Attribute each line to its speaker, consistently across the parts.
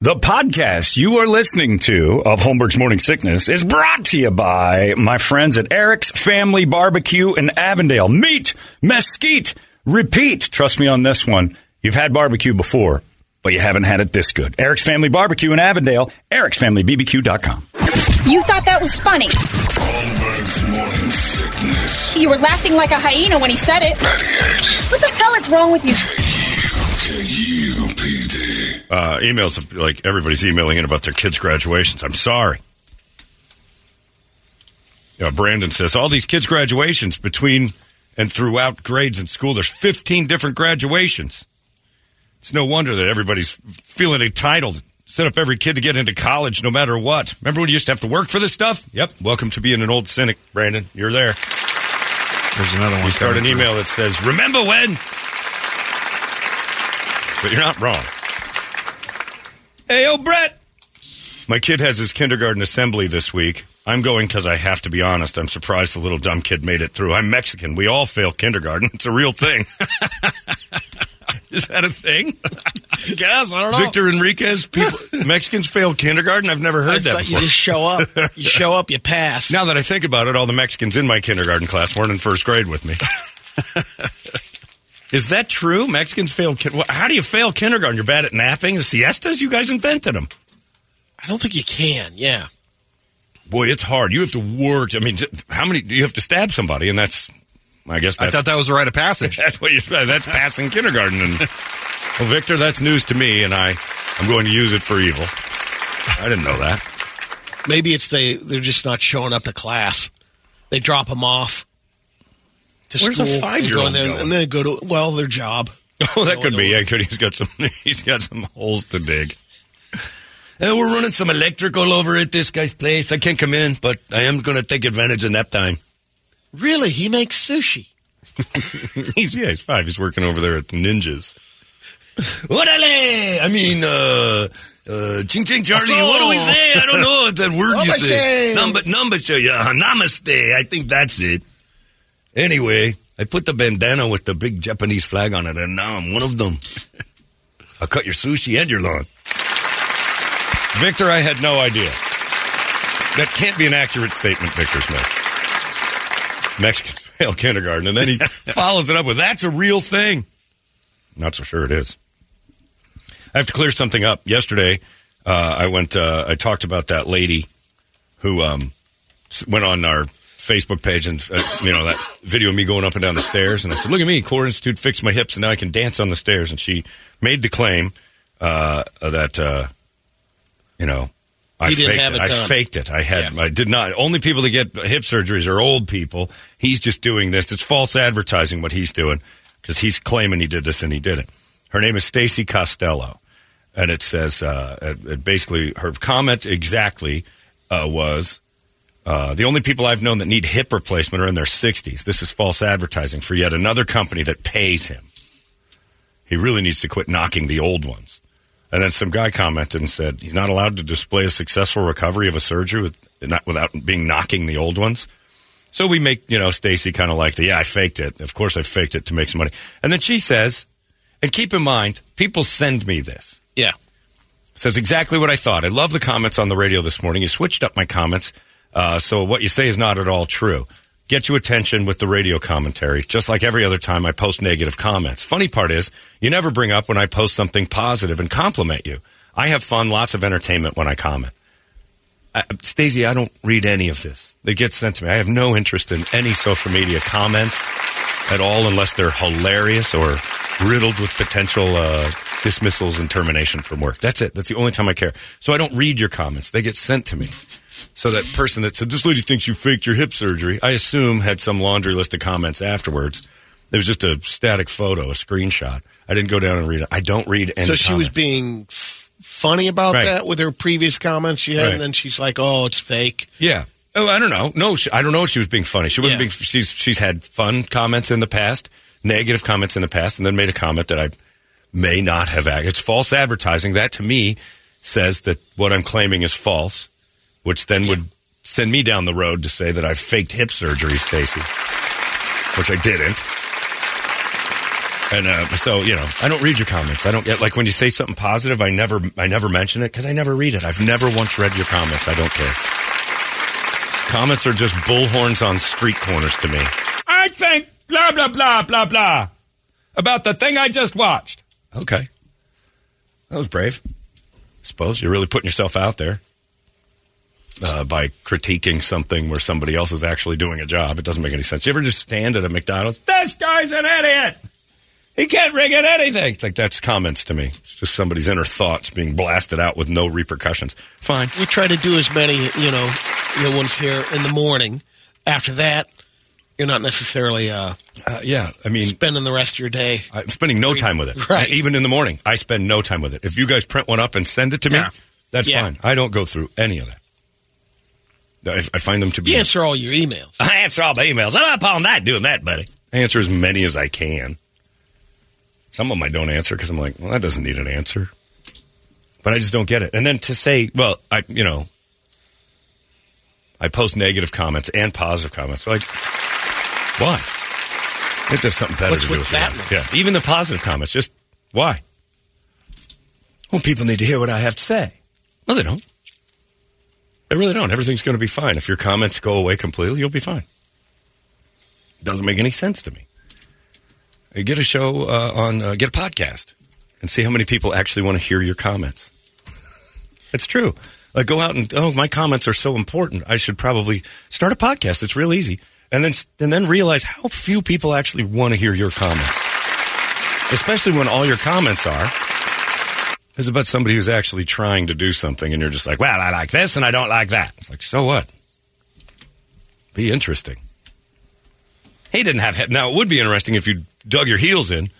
Speaker 1: The podcast you are listening to of Holmberg's Morning Sickness is brought to you by my friends at Eric's Family Barbecue in Avondale. Meet, mesquite, repeat. Trust me on this one. You've had barbecue before, but you haven't had it this good. Eric's Family Barbecue in Avondale, ericsfamilybbq.com.
Speaker 2: You thought that was funny.
Speaker 3: Holmberg's morning sickness.
Speaker 2: You were laughing like a hyena when he said it.
Speaker 3: 98
Speaker 2: What the hell is wrong with you?
Speaker 1: Uh, emails, like everybody's emailing in about their kids' graduations. I'm sorry. You know, Brandon says all these kids' graduations between and throughout grades in school, there's 15 different graduations. It's no wonder that everybody's feeling entitled. Set up every kid to get into college no matter what. Remember when you used to have to work for this stuff? Yep. Welcome to being an old cynic, Brandon. You're there.
Speaker 4: There's another one.
Speaker 1: You start an
Speaker 4: through.
Speaker 1: email that says, Remember when? But you're not wrong. Hey, yo, Brett. My kid has his kindergarten assembly this week. I'm going because I have to be honest. I'm surprised the little dumb kid made it through. I'm Mexican. We all fail kindergarten. It's a real thing. Is that a thing?
Speaker 4: I guess I don't know.
Speaker 1: Victor Enriquez, people, Mexicans fail kindergarten? I've never
Speaker 4: I
Speaker 1: heard that
Speaker 4: thought you just show up. You show up, you pass.
Speaker 1: Now that I think about it, all the Mexicans in my kindergarten class weren't in first grade with me. Is that true? Mexicans fail. Kin- How do you fail kindergarten? You're bad at napping. The siestas? You guys invented them.
Speaker 4: I don't think you can. Yeah.
Speaker 1: Boy, it's hard. You have to work. I mean, how many? You have to stab somebody, and that's. I guess
Speaker 5: I thought that was the rite of passage.
Speaker 1: that's what you. That's passing kindergarten. And well, Victor, that's news to me, and I, I'm going to use it for evil. I didn't know that.
Speaker 4: Maybe it's they. They're just not showing up to class. They drop them off. To
Speaker 1: Where's a five-year-old
Speaker 4: and there,
Speaker 1: going?
Speaker 4: And then go to well their job.
Speaker 1: Oh, that could be. Yeah, could. He's got some. He's got some holes to dig. Uh, we're running some electrical over at this guy's place. I can't come in, but I am going to take advantage of nap time.
Speaker 4: Really, he makes sushi.
Speaker 1: he's yeah, he's five. He's working over there at the Ninjas. Orale! I mean, uh, uh, ching ching Charlie. What do we say? I don't know that word you say.
Speaker 4: Namaste.
Speaker 1: Number number yeah, namaste. I think that's it. Anyway, I put the bandana with the big Japanese flag on it, and now I'm one of them. I'll cut your sushi and your lawn. Victor, I had no idea. That can't be an accurate statement Victor's made. Mexicans fail kindergarten, and then he follows it up with, that's a real thing. Not so sure it is. I have to clear something up. Yesterday, uh, I went, uh, I talked about that lady who um, went on our Facebook page and, uh, you know, that video of me going up and down the stairs. And I said, look at me, Core Institute fixed my hips, and now I can dance on the stairs. And she made the claim uh, that, uh, you know, I faked
Speaker 4: have it
Speaker 1: I faked it. I had.
Speaker 4: Yeah.
Speaker 1: I did not. Only people that get hip surgeries are old people. He's just doing this. It's false advertising what he's doing because he's claiming he did this and he didn't. Her name is Stacy Costello, and it says uh, it, it basically her comment exactly uh, was. Uh, the only people I've known that need hip replacement are in their 60s. This is false advertising for yet another company that pays him. He really needs to quit knocking the old ones. And then some guy commented and said he's not allowed to display a successful recovery of a surgery with, not, without being knocking the old ones. So we make, you know, Stacy kind of like the, yeah, I faked it. Of course I faked it to make some money. And then she says, and keep in mind, people send me this.
Speaker 4: Yeah.
Speaker 1: Says exactly what I thought. I love the comments on the radio this morning. You switched up my comments. Uh, so what you say is not at all true. Get you attention with the radio commentary, just like every other time I post negative comments. Funny part is, you never bring up when I post something positive and compliment you. I have fun, lots of entertainment when I comment. Stacey, I don't read any of this. They get sent to me. I have no interest in any social media comments at all unless they're hilarious or riddled with potential uh, dismissals and termination from work. That's it. That's the only time I care. So I don't read your comments. They get sent to me. So that person that said, this lady thinks you faked your hip surgery, I assume had some laundry list of comments afterwards. It was just a static photo, a screenshot. I didn't go down and read it. I don't read any
Speaker 4: So she was being f- funny about
Speaker 1: Right.
Speaker 4: that with her previous comments she had,
Speaker 1: Right.
Speaker 4: and then she's like, "Oh, it's fake."
Speaker 1: Yeah. Oh, I don't know. No, she, I don't know if she was being funny. She wasn't
Speaker 4: Yeah.
Speaker 1: being. She's she's had fun comments in the past, negative comments in the past, and then made a comment that I may not have. Act. It's false advertising. That to me says that what I'm claiming is false, which then would send me down the road to say that I faked hip surgery, Stacy, which I didn't. And uh, so you know, I don't read your comments. I don't get like when you say something positive. I never, I never mention it because I never read it. I've never once read your comments. I don't care. Comments are just bullhorns on street corners to me. I think blah blah blah blah blah about the thing I just watched. Okay, that was brave. I suppose you're really putting yourself out there uh, by critiquing something where somebody else is actually doing a job. It doesn't make any sense. You ever just stand at a McDonald's? This guy's an idiot. He can't ring at anything. It's like that's comments to me. It's just somebody's inner thoughts being blasted out with no repercussions. Fine.
Speaker 4: We try to do as many, you know, you know, ones here in the morning. After that, you're not necessarily uh,
Speaker 1: Uh, yeah, I mean,
Speaker 4: spending the rest of your day.
Speaker 1: I'm spending no time with it.
Speaker 4: Right.
Speaker 1: Even in the morning, I spend no time with it. If you guys print one up and send it to me,
Speaker 4: Yeah.
Speaker 1: that's
Speaker 4: Yeah.
Speaker 1: fine. I don't go through any of that. I, I find them to be.
Speaker 4: You answer all your emails.
Speaker 1: I answer all my emails. I'm up all night doing that, buddy. I answer as many as I can. Some of them I don't answer because I'm like, well, that doesn't need an answer. But I just don't get it. And then to say, well, I, you know, I post negative comments and positive comments. Like, why? I think there's something better
Speaker 4: What's
Speaker 1: to do
Speaker 4: with
Speaker 1: with
Speaker 4: that one?
Speaker 1: Yeah, even the positive comments. Just why? Well, people need to hear what I have to say. No, they don't. They really don't. Everything's going to be fine. If your comments go away completely, you'll be fine. Doesn't make any sense to me. Uh, Get a show uh, on, uh, get a podcast, and see how many people actually want to hear your comments. it's true. Like go out and oh, my comments are so important. I should probably start a podcast. It's real easy, and then and then realize how few people actually want to hear your comments, especially when all your comments are is about somebody who's actually trying to do something, and you're just like, well, I like this and I don't like that. It's like, so what? Be interesting. He didn't have hip. Now, it would be interesting if you dug your heels in.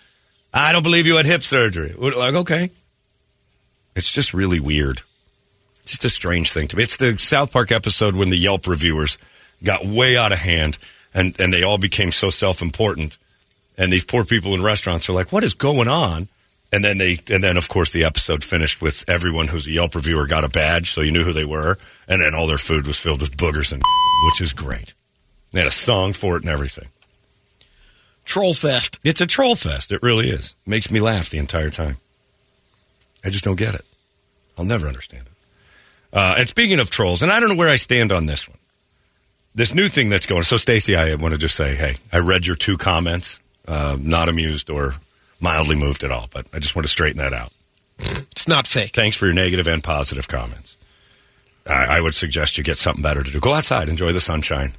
Speaker 1: I don't believe you had hip surgery. Like, okay. It's just really weird. It's just a strange thing to me. It's the South Park episode when the Yelp reviewers got way out of hand and, and they all became so self important. And these poor people in restaurants are like, what is going on? And then they, and then of course the episode finished with everyone who's a Yelp reviewer got a badge, so you knew who they were. And then all their food was filled with boogers and, which is great. They had a song for it and everything.
Speaker 4: Troll fest.
Speaker 1: It's a troll fest. It really is. makes me laugh the entire time. I just don't get it. I'll never understand it. Uh, and speaking of trolls, and I don't know where I stand on this one. This new thing that's going. So, Stacy, I want to just say, hey, I read your two comments. Uh, not amused or mildly moved at all, but I just want to straighten that out.
Speaker 4: It's not fake.
Speaker 1: Thanks for your negative and positive comments. I, I would suggest you get something better to do. Go outside, enjoy the sunshine,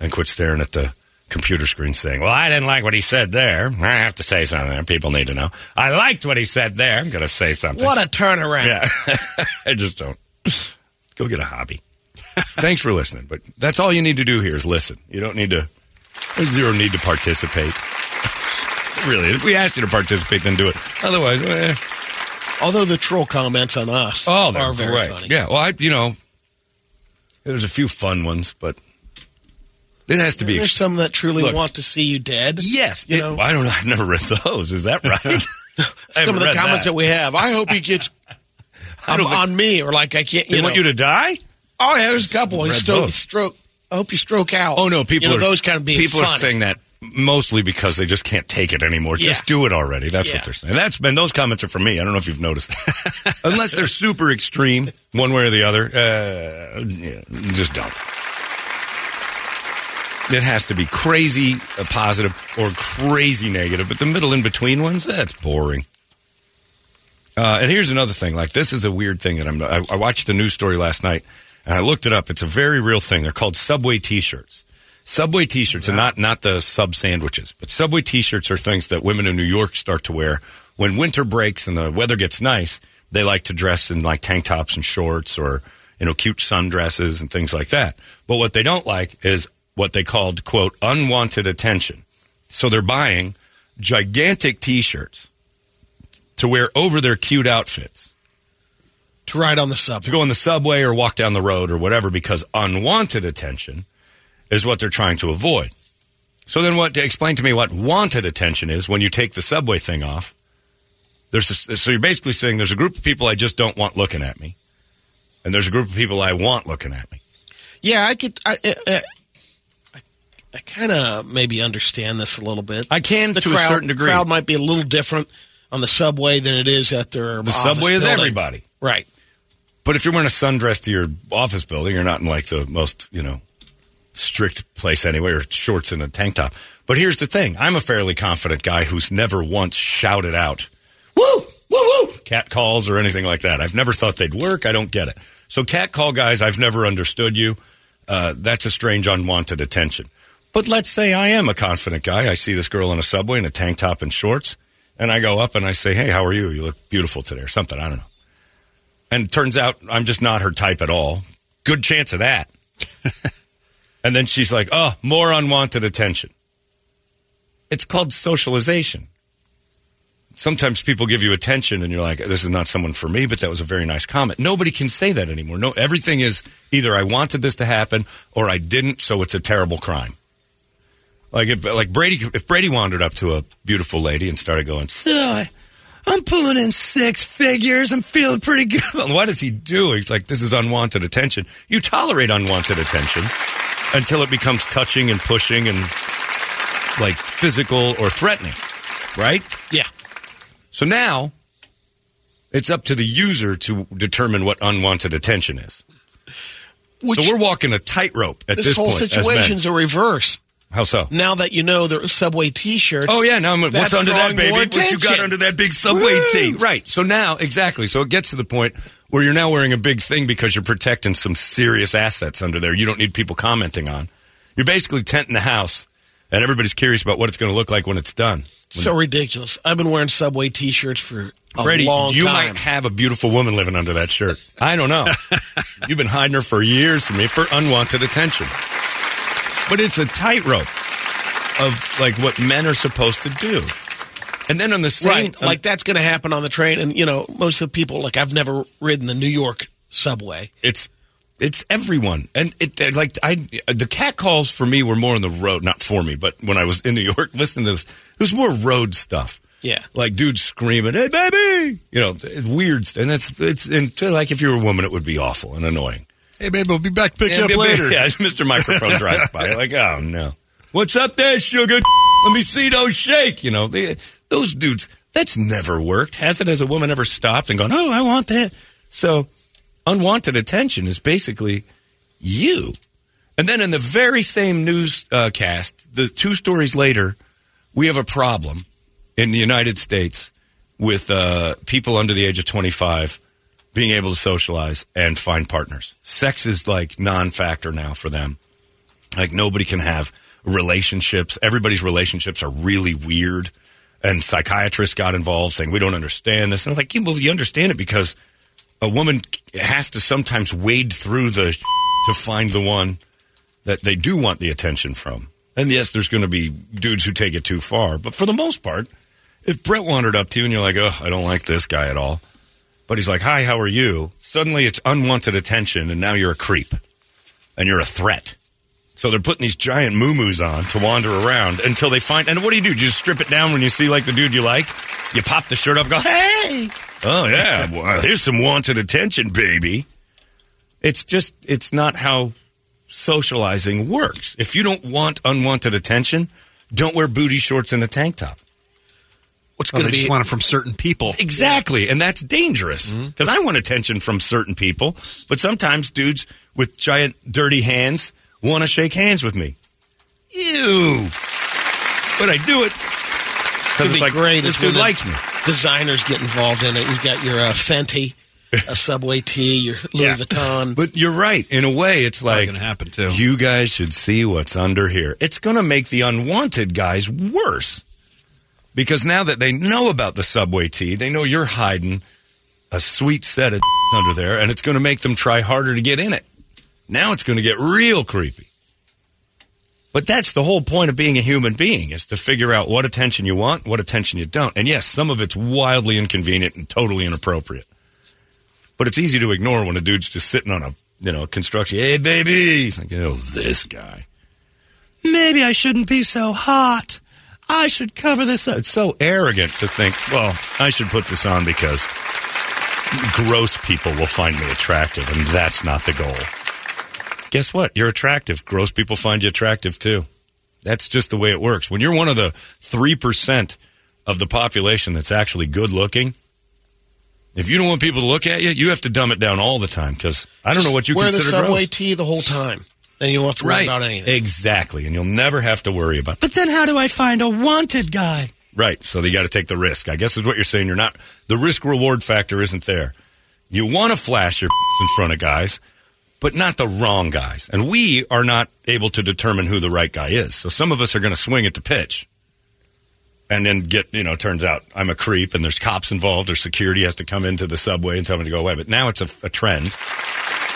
Speaker 1: and quit staring at the computer screen saying, Well, I didn't like what he said there. I have to say something. People need to know. I liked what he said there. I'm going to say something.
Speaker 4: What a turnaround.
Speaker 1: Yeah. I just don't. Go get a hobby. Thanks for listening. But that's all you need to do here is listen. You don't need to, there's zero need to participate. Really. If we asked you to participate, then do it. Otherwise, eh.
Speaker 4: Although the troll comments on us
Speaker 1: Oh, they're
Speaker 4: very
Speaker 1: great.
Speaker 4: funny.
Speaker 1: Yeah, well, I, you know, there's a few fun ones, but it has to be.
Speaker 4: There's
Speaker 1: ex-
Speaker 4: some that truly
Speaker 1: Look.
Speaker 4: want to see you dead.
Speaker 1: yes,
Speaker 4: you
Speaker 1: it-
Speaker 4: know.
Speaker 1: I don't know. I've never read those. Is that right?
Speaker 4: Some of the comments that.
Speaker 1: that.
Speaker 4: we have. I hope he gets
Speaker 1: I
Speaker 4: on, me or like I can't.
Speaker 1: They
Speaker 4: You
Speaker 1: want you to die?
Speaker 4: oh yeah, there's a couple. Stroke, stroke. I hope you stroke out.
Speaker 1: Oh no, people
Speaker 4: You know,
Speaker 1: are
Speaker 4: those kind of being
Speaker 1: people are
Speaker 4: funny.
Speaker 1: saying that mostly because they just can't take it anymore.
Speaker 4: Yeah.
Speaker 1: Just do it already. That's
Speaker 4: Yeah.
Speaker 1: what they're saying. That's been those comments are for me. I don't know if you've noticed that. Unless they're super extreme, one way or the other. Uh, yeah, just don't. It has to be crazy uh, positive or crazy negative, but the middle in between ones, that's boring. Uh, and here's another thing. Like this is a weird thing that I'm. I, I watched a news story last night, and I looked it up. It's a very real thing. They're called Subway T-shirts. Subway T-shirts, and not not the sub sandwiches, but Subway T-shirts are things that women in New York start to wear when winter breaks and the weather gets nice. They like to dress in like tank tops and shorts, or you know, cute sundresses and things like that. But what they don't like is what they called quote unwanted attention. So they're buying gigantic T-shirts to wear over their cute outfits
Speaker 4: to ride on the
Speaker 1: sub
Speaker 4: to
Speaker 1: go on the subway or walk down the road or whatever because unwanted attention is what they're trying to avoid. So then what to explain to me what wanted attention is when you take the subway thing off. There's a, so you're basically saying there's a group of people I just don't want looking at me. And there's a group of people I want looking at me.
Speaker 4: Yeah, I could. I, uh, uh, I kind of maybe understand this a little bit.
Speaker 1: I can
Speaker 4: the
Speaker 1: to
Speaker 4: crowd,
Speaker 1: a certain degree.
Speaker 4: crowd might be a little different on the subway than it is at their
Speaker 1: the subway is everybody.
Speaker 4: Right.
Speaker 1: But if you're wearing a sundress to your office building, you're not in like the most, you know, strict place anyway, or shorts and a tank top. But here's the thing I'm a fairly confident guy who's never once shouted out, woo, woo, woo, cat calls or anything like that. I've never thought they'd work. I don't get it. So, cat call guys, I've never understood you. Uh, that's a strange, unwanted attention. But let's say I am a confident guy. I see this girl in a subway in a tank top and shorts, and I go up and I say, hey, how are you? You look beautiful today, or something. I don't know. And turns out I'm just not her type at all. Good chance of that. and then she's like, oh, more unwanted attention. It's called socialization. Sometimes people give you attention and you're like, this is not someone for me, but that was a very nice comment. Nobody can say that anymore. No, everything is either I wanted this to happen or I didn't, so it's a terrible crime. Like if like Brady if Brady wandered up to a beautiful lady and started going, so I, I'm pulling in six figures. I'm feeling pretty good. What is he doing? He's like, this is unwanted attention. You tolerate unwanted attention until it becomes touching and pushing and like physical or threatening, right?
Speaker 4: Yeah.
Speaker 1: So now it's up to the user to determine what unwanted attention is.
Speaker 4: Which
Speaker 1: so we're walking a tightrope at
Speaker 4: this,
Speaker 1: this,
Speaker 4: whole
Speaker 1: point.
Speaker 4: situation's a reverse.
Speaker 1: How so?
Speaker 4: Now that you know the subway T-shirts.
Speaker 1: Oh yeah, now I'm, what's under that baby? What you got under that big subway
Speaker 4: Woo!
Speaker 1: tee? Right. So now, exactly. So it gets to the point where you're now wearing a big thing because you're protecting some serious assets under there. You don't need people commenting on. You're basically tenting the house, and everybody's curious about what it's going to look like when it's done.
Speaker 4: So ridiculous. I've been wearing subway T-shirts for a
Speaker 1: Brady,
Speaker 4: long
Speaker 1: you
Speaker 4: time.
Speaker 1: might have a beautiful woman living under that shirt. I don't know. You've been hiding her for years from me for unwanted attention. But it's a tightrope of like what men are supposed to do. And then on the same,
Speaker 4: right. like that's going to happen on the train, and you know most of the people like I've never ridden the New York subway.
Speaker 1: it's it's everyone, and it like I the cat calls for me were more on the road, not for me, but when I was in New York listening to this, it was more road stuff.
Speaker 4: Yeah.
Speaker 1: like dudes screaming, "Hey, baby!" You know, it's weird, and it's it's and to, like if you were a woman, it would be awful and annoying.
Speaker 5: Hey, babe, we'll be back to pick you up later.
Speaker 1: Yeah, Mr. Microphone drives by. Like, oh no, what's up there, sugar? Let me see those shake. You know, they, those dudes. That's never worked. Has it? Has a woman ever stopped and gone, oh, I want that? So, unwanted attention is basically you. And then in the very same newscast, the two stories later, we have a problem in the United States with uh, people under the age of 25 being able to socialize and find partners. Sex is like non-factor now for them. Like nobody can have relationships. Everybody's relationships are really weird. And psychiatrists got involved saying, we don't understand this. And I'm like, yeah, well, you understand it because a woman has to sometimes wade through the to find the one that they do want the attention from. And yes, there's going to be dudes who take it too far. But for the most part, if Brett wandered up to you and you're like, oh, I don't like this guy at all. But he's like, hi, how are you? Suddenly it's unwanted attention and now you're a creep and you're a threat. So they're putting these giant moo-moos on to wander around until they find. And what do you do? Do you just strip it down when you see like the dude you like? You pop the shirt up, and go, hey, oh yeah, well, here's some wanted attention, baby. It's just, it's not how socializing works. If you don't want unwanted attention, don't wear booty shorts and a tank top.
Speaker 4: What's
Speaker 5: Well,
Speaker 4: going
Speaker 5: they
Speaker 4: to
Speaker 5: just want it from certain people.
Speaker 1: Exactly, and that's dangerous because I want attention from certain people, but sometimes dudes with giant dirty hands want to shake hands with me. Ew, but I do it because it's
Speaker 4: be
Speaker 1: like
Speaker 4: great
Speaker 1: this dude likes me.
Speaker 4: Designers get involved in it. You've got your uh, Fenty, a Subway tee, your Louis
Speaker 1: Yeah.
Speaker 4: Vuitton.
Speaker 1: But you're right. In a way, it's like
Speaker 5: gonna happen, too.
Speaker 1: You guys should see what's under here. It's going to make the unwanted guys worse because now that they know about the subway tea, they know you're hiding a sweet set of under there, and it's going to make them try harder to get in it. Now it's going to get real creepy. But that's the whole point of being a human being is to figure out what attention you want, what attention you don't. And yes, some of it's wildly inconvenient and totally inappropriate. But it's easy to ignore when a dude's just sitting on a, you know, construction. Hey, baby. He's like, oh, this guy. Maybe I shouldn't be so hot. I should cover this up. It's so arrogant to think, well, I should put this on because gross people will find me attractive, and that's not the goal. Guess what? You're attractive. Gross people find you attractive too. That's just the way it works. When you're one of the 3% of the population that's actually good looking, if you don't want people to look at you, you have to dumb it down all the time because I don't know what you
Speaker 4: Wear the
Speaker 1: consider
Speaker 4: subway
Speaker 1: gross.
Speaker 4: tee the whole time. Then you won't have to worry
Speaker 1: Right.
Speaker 4: about anything.
Speaker 1: Exactly. And you'll never have to worry about
Speaker 5: But then how do I find a wanted guy?
Speaker 1: Right. So you got to take the risk. I guess is what you're saying. You're not the risk reward factor isn't there. You want to flash your in front of guys, but not the wrong guys. And we are not able to determine who the right guy is. So some of us are going to swing at the pitch. And then get, you know, turns out I'm a creep and there's cops involved or security has to come into the subway and tell me to go away. But now it's a, a trend.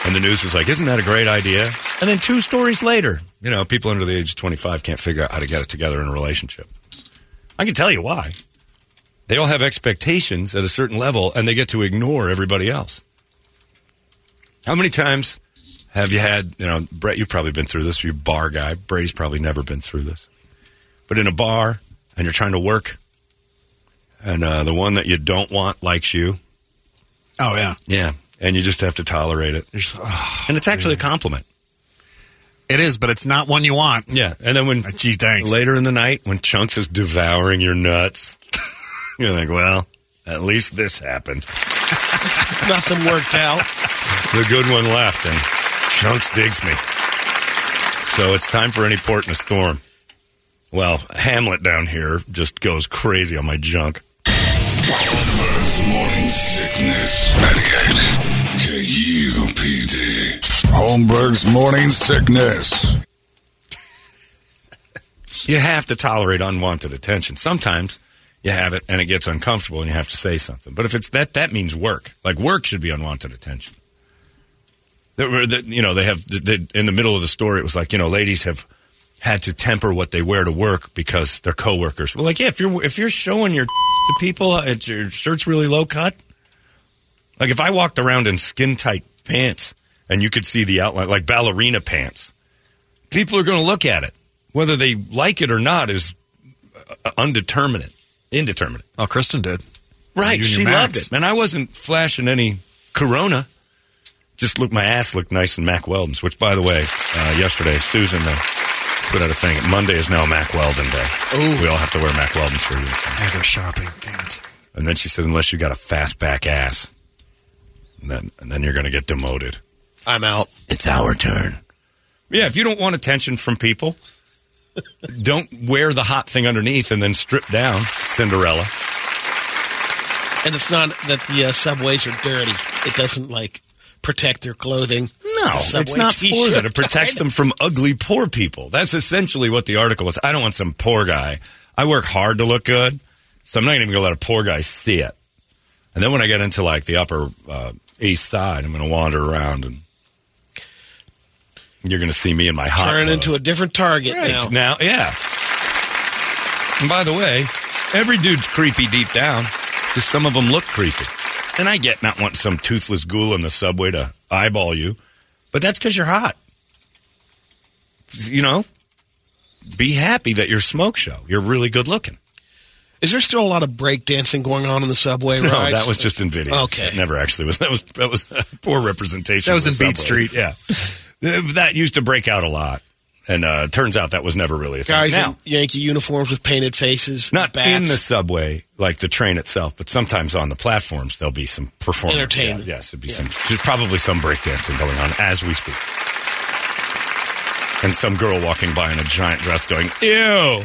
Speaker 1: And the news was like, isn't that a great idea? And then two stories later, you know, people under the age of 25 can't figure out how to get it together in a relationship. I can tell you why. They all have expectations at a certain level and they get to ignore everybody else. How many times have you had, you know, Brett, you've probably been through this, you're a bar guy. Brady's probably never been through this. But in a bar and you're trying to work and uh, the one that you don't want likes you.
Speaker 5: Oh yeah,
Speaker 1: Yeah. And you just have to tolerate it.
Speaker 5: Just, oh,
Speaker 1: And it's actually a compliment.
Speaker 5: it is, but it's not one you want.
Speaker 1: Yeah. And then when
Speaker 5: Uh, Gee, thanks.
Speaker 1: later in the night when Chunks is devouring your nuts, you're like, well, at least this happened.
Speaker 4: Nothing worked out.
Speaker 1: The good one left, and Chunks digs me. So it's time for any port in a storm. Well, Hamlet down here just goes crazy on my junk.
Speaker 3: Holmberg's morning sickness. 98 KUPD. Holmberg's morning sickness.
Speaker 1: You have to tolerate unwanted attention. Sometimes you have it and it gets uncomfortable and you have to say something. But if it's that, that means work. Like work should be unwanted attention. Were, the, you know, they have in the middle of the story. It was like you know, ladies have had to temper what they wear to work because their coworkers. Well, like yeah, if you're if you're showing your to people, uh, it's, your shirt's really low cut. Like if I walked around in skin tight pants and you could see the outline, like ballerina pants, people are going to look at it. Whether they like it or not is uh, undeterminate, indeterminate.
Speaker 5: Oh, Kristen did.
Speaker 1: Right. She
Speaker 5: your
Speaker 1: loved it. And I wasn't flashing any Corona. Just look, my ass looked nice in Mack Weldon's, which, by the way, uh, yesterday, Susan uh, put out a thing. Monday is now Mack Weldon Day. Oh. We all have to wear Mack Weldon's for you.
Speaker 5: I go shopping. Damn it.
Speaker 1: And then she said, unless you got a fast back ass, and then, and then you're going to get demoted.
Speaker 4: I'm out.
Speaker 1: It's our turn. Yeah, if you don't want attention from people, don't wear the hot thing underneath and then strip down, Cinderella.
Speaker 4: And it's not that the uh, subways are dirty. It doesn't like protect their clothing.
Speaker 1: No,
Speaker 4: The
Speaker 1: it's not for
Speaker 4: t-shirt.
Speaker 1: that. It protects them from ugly poor people. That's essentially what the article was. I don't want some poor guy. I work hard to look good, so I'm not even going to let a poor guy see it. And then when I get into like the upper uh, east side, I'm going to wander around and you're going to see me in my hot
Speaker 4: Turn
Speaker 1: clothes.
Speaker 4: into a different target
Speaker 1: Right.
Speaker 4: now.
Speaker 1: Now, yeah. And by the way, every dude's creepy deep down. Just some of them look creepy. And I get not wanting some toothless ghoul in the subway to eyeball you, but that's because you're hot. You know, be happy that you're smoke show. You're really good looking.
Speaker 4: Is there still a lot of break dancing going on in the subway
Speaker 1: No,
Speaker 4: rides?
Speaker 1: that was just in video.
Speaker 4: Okay.
Speaker 1: That never actually was. That was that was poor representation.
Speaker 5: That was in Beat. Street.
Speaker 1: Yeah, that used to break out a lot, and uh, turns out that was never really a thing.
Speaker 4: guys
Speaker 1: Now,
Speaker 4: in Yankee uniforms with painted faces.
Speaker 1: not
Speaker 4: bats.
Speaker 1: in the subway like the train itself, but sometimes on the platforms there'll be some performance.
Speaker 4: Entertainment.
Speaker 1: Yeah, yes, it'd be
Speaker 4: Yeah.
Speaker 1: some. There's probably some breakdancing going on as we speak, and some girl walking by in a giant dress going, "Ew."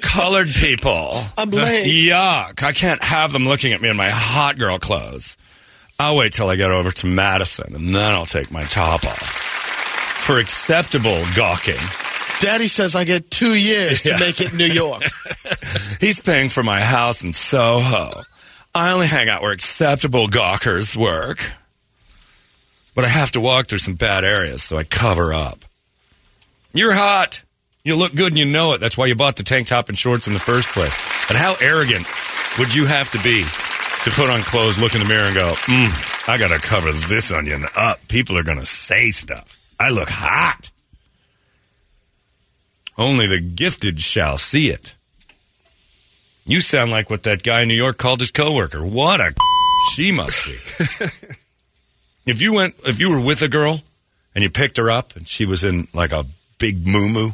Speaker 1: Colored people.
Speaker 4: I'm late.
Speaker 1: Yuck. I can't have them looking at me in my hot girl clothes. I'll wait till I get over to Madison and then I'll take my top off. For acceptable gawking.
Speaker 4: Daddy says I get two years
Speaker 1: Yeah.
Speaker 4: to make it in New York.
Speaker 1: He's paying for my house in Soho. I only hang out where acceptable gawkers work. But I have to walk through some bad areas, so I cover up. You're hot. You look good and you know it. That's why you bought the tank top and shorts in the first place. But how arrogant would you have to be to put on clothes, look in the mirror, and go, mm, I got to cover this onion up. People are going to say stuff. I look hot. Only the gifted shall see it. You sound like what that guy in New York called his coworker. What a she must be. if you went, if you were with a girl and you picked her up and she was in like a big moo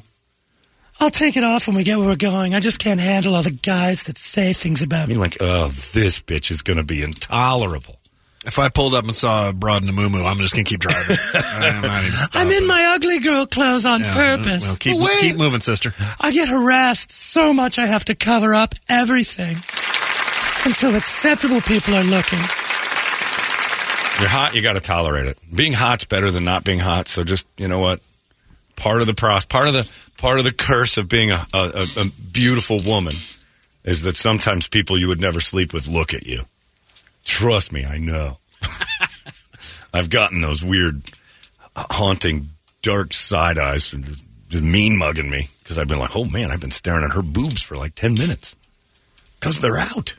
Speaker 6: I'll take it off when we get where we're going. I just can't handle all the guys that say things about
Speaker 1: I
Speaker 6: me.
Speaker 1: mean, like, oh, this bitch is going to be intolerable.
Speaker 5: If I pulled up and saw a broad in a moo I'm just going to keep driving. I'm not even
Speaker 6: I'm in my ugly girl clothes on
Speaker 5: Yeah,
Speaker 6: purpose.
Speaker 5: Well, keep,
Speaker 4: Wait.
Speaker 5: keep moving, sister.
Speaker 6: I get harassed so much I have to cover up everything until acceptable people are looking.
Speaker 1: You're hot, you got to tolerate it. Being hot's better than not being hot. So just, you know what? Part of the process, part of the part of the curse of being a, a, a, a beautiful woman is that sometimes people you would never sleep with look at you. Trust me, I know. I've gotten those weird, haunting, dark side eyes, from mean mugging me because I've been like, oh man, I've been staring at her boobs for like ten minutes because they're out.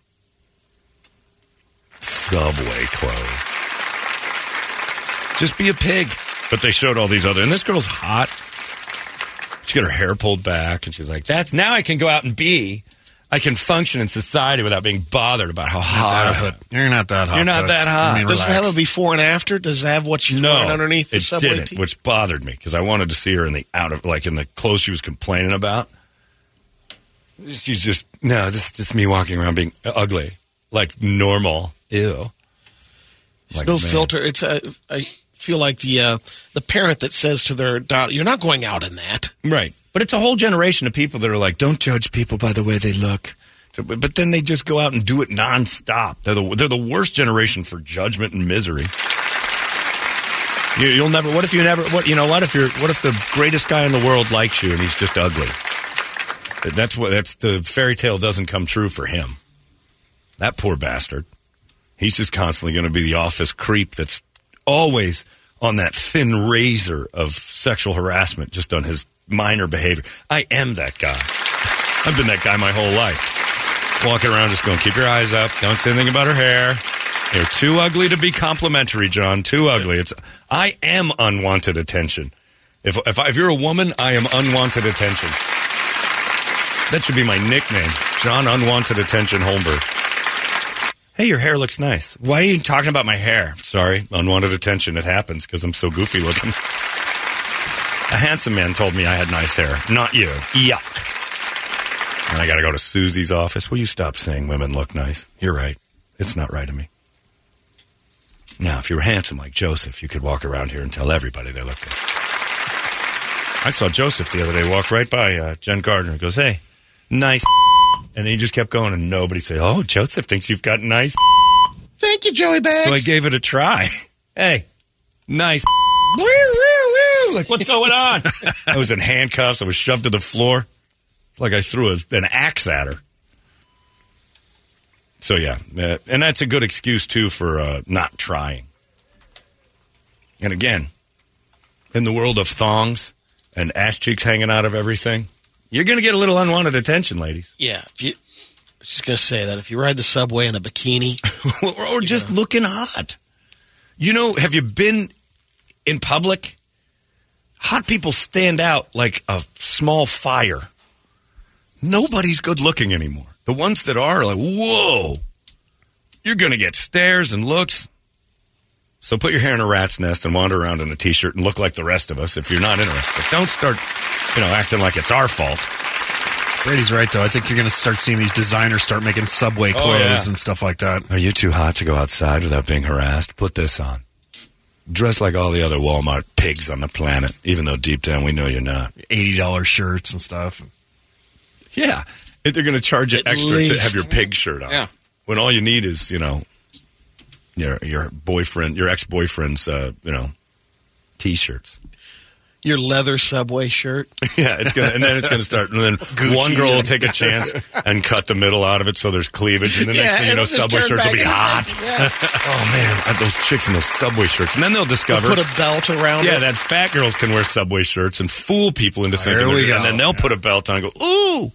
Speaker 1: Subway clothes. Just be a pig. But they showed all these other, and this girl's hot. She got her hair pulled back, and she's like, "That's now I can go out and be, I can function in society without being bothered about how hot I
Speaker 5: That
Speaker 1: am."
Speaker 5: hot. You're not that hot.
Speaker 1: You're not
Speaker 5: Toots.
Speaker 1: that hot.
Speaker 5: I mean,
Speaker 4: Does it have a before and after? Does it have what she's
Speaker 1: No,
Speaker 4: wearing underneath the
Speaker 1: it
Speaker 4: subway
Speaker 1: didn't,
Speaker 4: tee?
Speaker 1: which bothered me because I wanted to see her in the out of like in the clothes she was complaining about. She's just no, this is just me walking around being ugly, like normal. Ew. Like,
Speaker 4: no
Speaker 1: man.
Speaker 4: filter. It's a. I feel like the uh, the parent that says to their daughter, "You're not going out in that."
Speaker 1: Right. But it's a whole generation of people that are like, don't judge people by the way they look. But then they just go out and do it nonstop. They're the, they're the worst generation for judgment and misery. You, you'll never. What if you never? What you know? What if you're? What if the greatest guy in the world likes you and he's just ugly? That's what. That's the fairy tale doesn't come true for him. That poor bastard. He's just constantly going to be the office creep that's always on that thin razor of sexual harassment just on his minor behavior. I am that guy. I've been that guy my whole life. Walking around just going, keep your eyes up. Don't say anything about her hair. You're too ugly to be complimentary, John. Too ugly. It's I am unwanted attention. If if, I, if you're a woman, I am unwanted attention. That should be my nickname, John Unwanted Attention Holmberg. Hey, your hair looks nice. Why are you talking about my hair? Sorry, unwanted attention. It happens because I'm so goofy looking. A handsome man told me I had nice hair, not you. Yuck. And I got to go to Susie's office. Will you stop saying women look nice? You're right. It's not right of me. Now, if you were handsome like Joseph, you could walk around here and tell everybody they look good. I saw Joseph the other day walk right by uh, Jen Gardner and goes, Hey, nice. And then he just kept going, and nobody said, Oh, Joseph thinks you've got nice.
Speaker 4: Thank you, Joey Bags.
Speaker 1: So I gave it a try. Hey, nice. Like, what's going on? I was in handcuffs. I was shoved to the floor. It's like I threw a, an axe at her. So, yeah. uh, and that's a good excuse, too, for uh, not trying. And again, in the world of thongs and ass cheeks hanging out of everything, you're going to get a little unwanted attention, ladies.
Speaker 4: yeah, if you, I was just gonna say that if you ride the subway in a bikini,
Speaker 1: or, or just looking hot. You know, have you been in public? Hot people stand out like a small fire. Nobody's good looking anymore. The ones that are, are like, whoa, you're going to get stares and looks. So put your hair in a rat's nest and wander around in a t-shirt and look like the rest of us if you're not interested. Don't start, you know, acting like it's our fault.
Speaker 5: Brady's right, though. I think you're going to start seeing these designers start making subway
Speaker 1: Oh,
Speaker 5: clothes
Speaker 1: yeah.
Speaker 5: and stuff like that.
Speaker 1: Are you too hot to go outside without being harassed? Put this on. Dress like all the other Walmart pigs on the planet, even though deep down we know you're not.
Speaker 5: $80 shirts and stuff.
Speaker 1: Yeah. If they're going to charge you
Speaker 4: At
Speaker 1: extra to have your pig shirt on.
Speaker 5: Yeah.
Speaker 1: When all you need is, you know, your your boyfriend, your ex-boyfriend's, uh, you know, t-shirts.
Speaker 4: Your leather subway shirt.
Speaker 1: Yeah, it's gonna, and then it's going to start, and then one girl will take a chance and cut the middle out of it so there's cleavage, and the next thing you know, subway shirts will be hot.
Speaker 4: Yeah.
Speaker 1: oh man, those chicks in those subway shirts, and then they'll discover.
Speaker 4: Put a belt around
Speaker 1: yeah,
Speaker 4: it.
Speaker 1: that fat girls can wear subway shirts and fool people into thinking
Speaker 5: There
Speaker 1: they're
Speaker 5: we
Speaker 1: good,
Speaker 5: go.
Speaker 1: and then they'll put a belt on and go, ooh.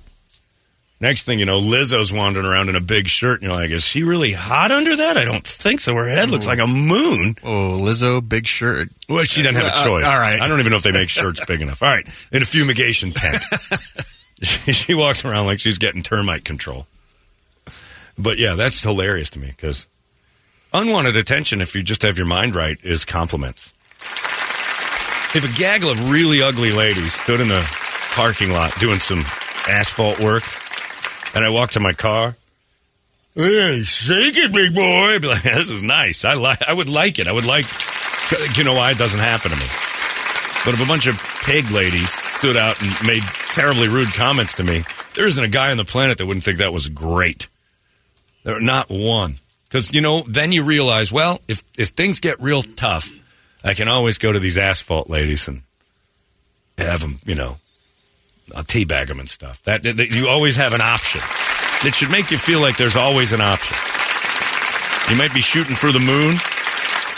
Speaker 1: Next thing you know, Lizzo's wandering around in a big shirt, and you're like, is she really hot under that? I don't think so. Her head looks like a moon.
Speaker 5: Oh, Lizzo, big shirt.
Speaker 1: Well, she doesn't have a
Speaker 5: Uh,
Speaker 1: choice.
Speaker 5: all right.
Speaker 1: I don't even know if they make shirts big enough. All right. In a fumigation tent. she, she walks around like she's getting termite control. But yeah, that's hilarious to me because unwanted attention, if you just have your mind right, is compliments. If a gaggle of really ugly ladies stood in the parking lot doing some asphalt work, and I walk to my car. Hey, shake it, big boy. Like, this is nice. I like. I would like it. I would like. You know why it doesn't happen to me? But if a bunch of pig ladies stood out and made terribly rude comments to me, there isn't a guy on the planet that wouldn't think that was great. There not one. Because you know, then you realize, well, if if things get real tough, I can always go to these asphalt ladies and have them, you know, I'll teabag them and stuff. That, that you always have an option. It should make you feel like there's always an option. You might be shooting for the moon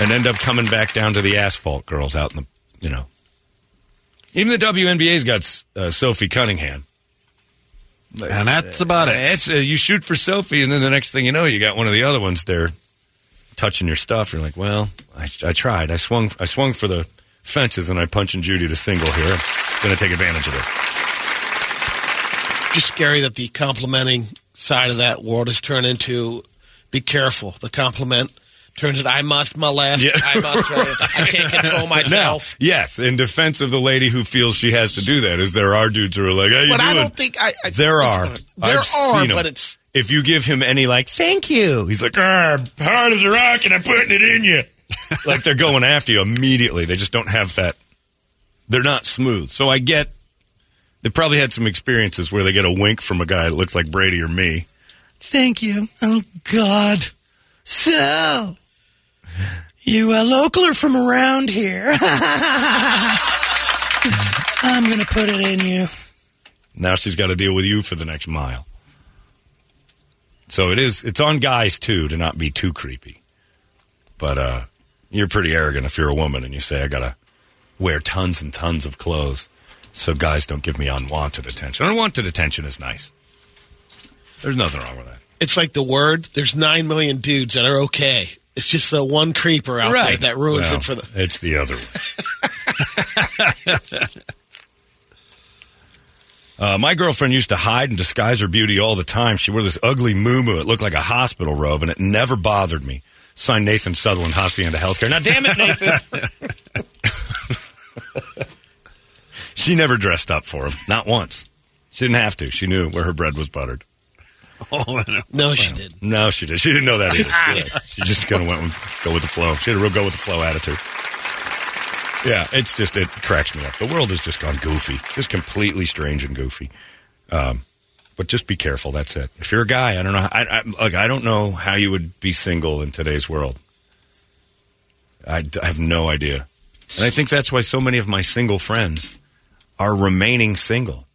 Speaker 1: and end up coming back down to the asphalt girls out in the, you know. Even the WNBA's got uh, Sophie Cunningham.
Speaker 5: And that's about it.
Speaker 1: It's, uh, you shoot for Sophie, and then the next thing you know, you got one of the other ones there touching your stuff. You're like, well, I, I tried. I swung. I swung for the fences, and I punching Judy to single here. Going to take advantage of it.
Speaker 4: Just scary that the complimenting side of that world has turned into be careful. The compliment turns it I must molest.
Speaker 1: Yeah.
Speaker 4: I must. I can't control myself.
Speaker 1: Now, yes, in defense of the lady who feels she has to do that, is there are dudes who are like, "How you
Speaker 4: but I don't think I. I
Speaker 1: There are.
Speaker 4: There
Speaker 1: I've
Speaker 4: are, but it's
Speaker 1: if you give him any like thank you, he's like, ah, hard as a rock, and I'm putting it in you. like they're going after you immediately. They just don't have that. They're not smooth. So I get. They probably had some experiences where they get a wink from a guy that looks like Brady or me.
Speaker 6: Thank you. Oh, God. So, you a local or from around here? I'm going to put it in you.
Speaker 1: Now she's got to deal with you for the next mile. So it is. It's on guys too to not be too creepy. But uh, you're pretty arrogant if you're a woman and you say I gotta wear tons and tons of clothes so guys don't give me unwanted attention. Unwanted attention is nice. There's nothing wrong with that.
Speaker 4: it's like the word. There's nine million dudes that are okay. It's just the one creeper out there that ruins
Speaker 1: Well,
Speaker 4: it for the.
Speaker 1: It's the other one. Uh, my girlfriend used to hide and disguise her beauty all the time. She wore this ugly moo It looked like a hospital robe, and it never bothered me. Signed Nathan Sutherland, Hacienda Healthcare. Now, damn it, Nathan. she never dressed up for him, not once. She didn't have to. She knew where her bread was buttered.
Speaker 5: Oh, I.
Speaker 4: No, she did.
Speaker 1: No, she did. She didn't know that either. Yeah. She just kind of went with, go with the flow. She had a real go with the flow attitude. Yeah, it's just it cracks me up. The world has just gone goofy, just completely strange and goofy. Um, but just be careful. That's it. If you're a guy, I don't know. I, I look. I don't know how you would be single in today's world. I have no idea, and I think that's why so many of my single friends are remaining single.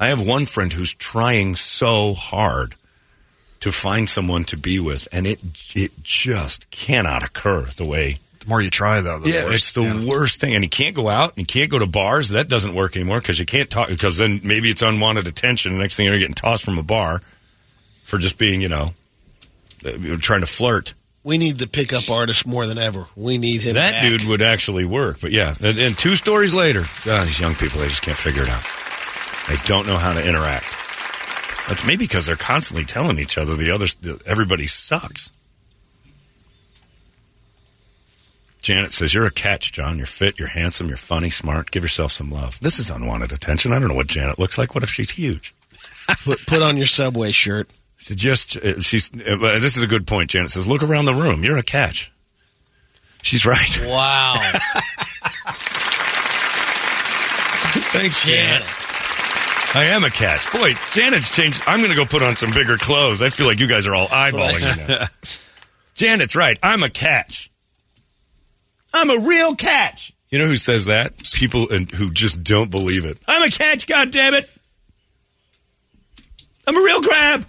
Speaker 1: I have one friend who's trying so hard to find someone to be with, and it it just cannot occur the way.
Speaker 5: The more you try, though, the
Speaker 1: Yeah,
Speaker 5: worse.
Speaker 1: it's the
Speaker 5: Yeah.
Speaker 1: worst thing, and you can't go out, and you can't go to bars. That doesn't work anymore because you can't talk. Because then maybe it's unwanted attention. The next thing you're getting tossed from a bar for just being, you know, uh, trying to flirt.
Speaker 4: We need the pickup artist more than ever. We need him.
Speaker 1: That
Speaker 4: back.
Speaker 1: dude would actually work. But yeah, and, and two stories later, God, these young people, they just can't figure it out. They don't know how to interact. That's maybe because they're constantly telling each other the others, everybody sucks. Janet says, You're a catch, John. You're fit, you're handsome, you're funny, smart. Give yourself some love. This is unwanted attention. I don't know what Janet looks like. What if she's huge?
Speaker 4: Put, put on your subway shirt.
Speaker 1: Just, uh, she's, uh, this is a good point. Janet says, Look around the room. You're a catch. She's right.
Speaker 4: Wow.
Speaker 1: Thanks, Janet. I am a catch. Boy, Janet's changed. I'm going to go put on some bigger clothes. I feel like you guys are all eyeballing me now. Janet's right. I'm a catch. I'm a real catch. You know who says that? People and who just don't believe it. I'm a catch, God damn it! I'm a real crab.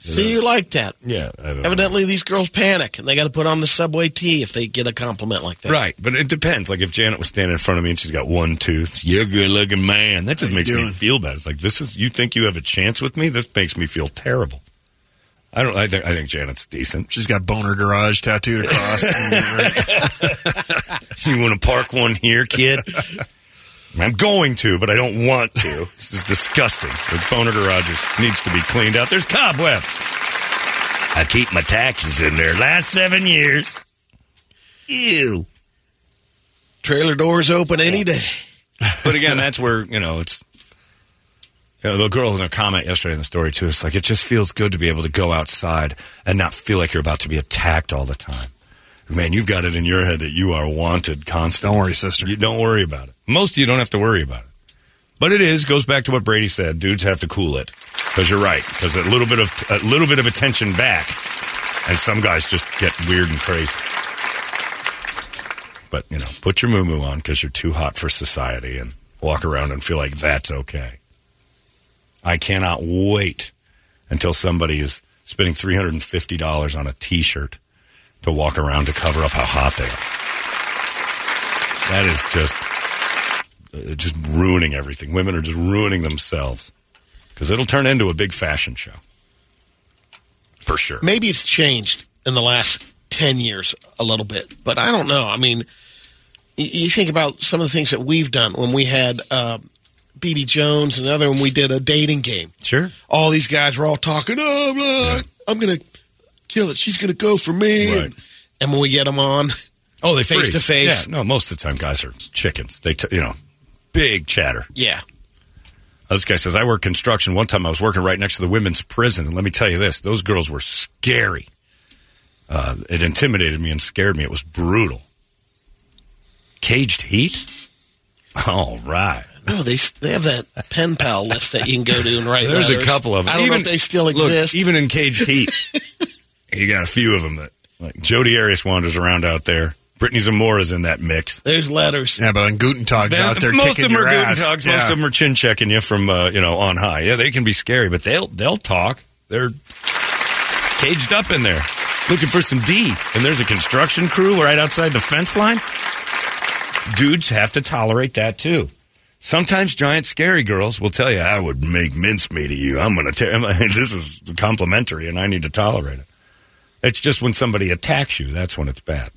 Speaker 4: See, you like that.
Speaker 1: Yeah, I don't know.
Speaker 4: Evidently, these girls panic and they got to put on the subway tee if they get a compliment like that.
Speaker 1: Right, but it depends. Like if Janet was standing in front of me and she's got one tooth, you're a good looking man. That just
Speaker 5: How you
Speaker 1: makes me feel bad. It's like this is you think you have a chance with me. This makes me feel terrible. I don't. I think. I think Janet's decent.
Speaker 5: She's got boner garage tattooed across.
Speaker 1: You want to park one here, kid? I'm going to, but I don't want to. This is disgusting. The boner garages needs to be cleaned out. There's cobwebs. I keep my taxes in there. Last seven years. Ew.
Speaker 4: Trailer doors open any day.
Speaker 1: But again, that's where you know it's. You know, the girl in a comment yesterday in the story too. It's like it just feels good to be able to go outside and not feel like you're about to be attacked all the time. Man, you've got it in your head that you are wanted constantly.
Speaker 5: Don't worry, sister.
Speaker 1: You don't worry about it. Most of you don't have to worry about it. But it is goes back to what Brady said. Dudes have to cool it because you're right. Because a little bit of a little bit of attention back, and some guys just get weird and crazy. But you know, put your moo on because you're too hot for society, and walk around and feel like that's okay. I cannot wait until somebody is spending three hundred and fifty dollars on a T-shirt to walk around to cover up how hot they are. That is just uh, just ruining everything. Women are just ruining themselves because it'll turn into a big fashion show for sure.
Speaker 4: Maybe it's changed in the last 10 years a little bit, but I don't know. I mean, y- you think about some of the things that we've done when we had um, BB Jones and the other when we did a dating game.
Speaker 1: Sure.
Speaker 4: All these guys were all talking, oh, blah, I'm going to kill it. She's going to go for me.
Speaker 1: Right.
Speaker 4: And, when we get them on,
Speaker 1: Oh, they
Speaker 4: Face
Speaker 1: freeze.
Speaker 4: to face.
Speaker 1: Yeah, no, most of the time guys are chickens. They, t- you know, big chatter.
Speaker 4: yeah.
Speaker 1: This guy says, I work construction. One time I was working right next to the women's prison. And let me tell you this those girls were scary. Uh, it intimidated me and scared me. It was brutal. Caged heat? All right.
Speaker 4: No, they they have that pen pal list that you can go to and write.
Speaker 1: There's
Speaker 4: letters.
Speaker 1: a couple of them.
Speaker 4: I don't know if they still exist.
Speaker 1: look,
Speaker 4: exist.
Speaker 1: even in caged heat, you got a few of them that, like Jodi Arias wanders around out there. Brittany Zamora's in that mix.
Speaker 4: There's letters.
Speaker 5: Yeah, but when Gutentag's
Speaker 1: Then
Speaker 5: out there
Speaker 1: most of them are good
Speaker 5: ass.
Speaker 1: talks.
Speaker 5: yeah.
Speaker 1: Most of them are chin checking you from uh, you know on high. Yeah, they can be scary, but they'll they'll talk. They're caged up in there, looking for some D. And there's a construction crew right outside the fence line. Dudes have to tolerate that too. Sometimes giant scary girls will tell you, "I would make mincemeat of you. I'm going to tear. This is complimentary, and I need to tolerate it." It's just when somebody attacks you that's when it's bad.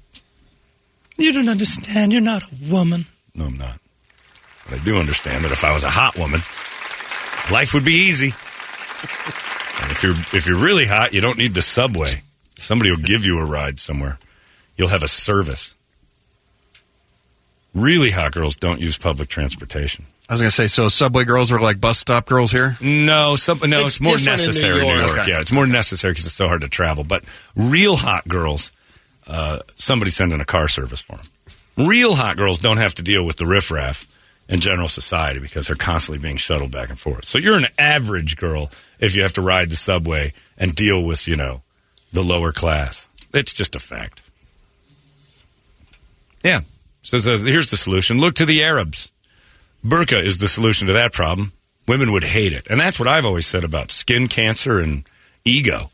Speaker 6: You don't understand. You're not a woman.
Speaker 1: No, I'm not. But I do understand that if I was a hot woman, life would be easy. And if you're if you're really hot, you don't need the subway. Somebody will give you a ride somewhere. You'll have a service. Really hot girls don't use public transportation.
Speaker 5: I was gonna say, so subway girls are like bus stop girls here.
Speaker 1: No, some, no, it's,
Speaker 4: It's
Speaker 1: more
Speaker 4: different in New
Speaker 1: necessary in New
Speaker 4: York.
Speaker 1: York.
Speaker 5: Okay.
Speaker 1: Yeah, it's more necessary because it's so hard to travel. But real hot girls, uh, somebody's sending a car service for them. Real hot girls don't have to deal with the riffraff in general society because they're constantly being shuttled back and forth. So you're an average girl if you have to ride the subway and deal with, you know, the lower class. It's just a fact. Yeah. Says uh, here's the solution. Look to the Arabs. Burqa is the solution to that problem. Women would hate it. And that's what I've always said about skin cancer and ego.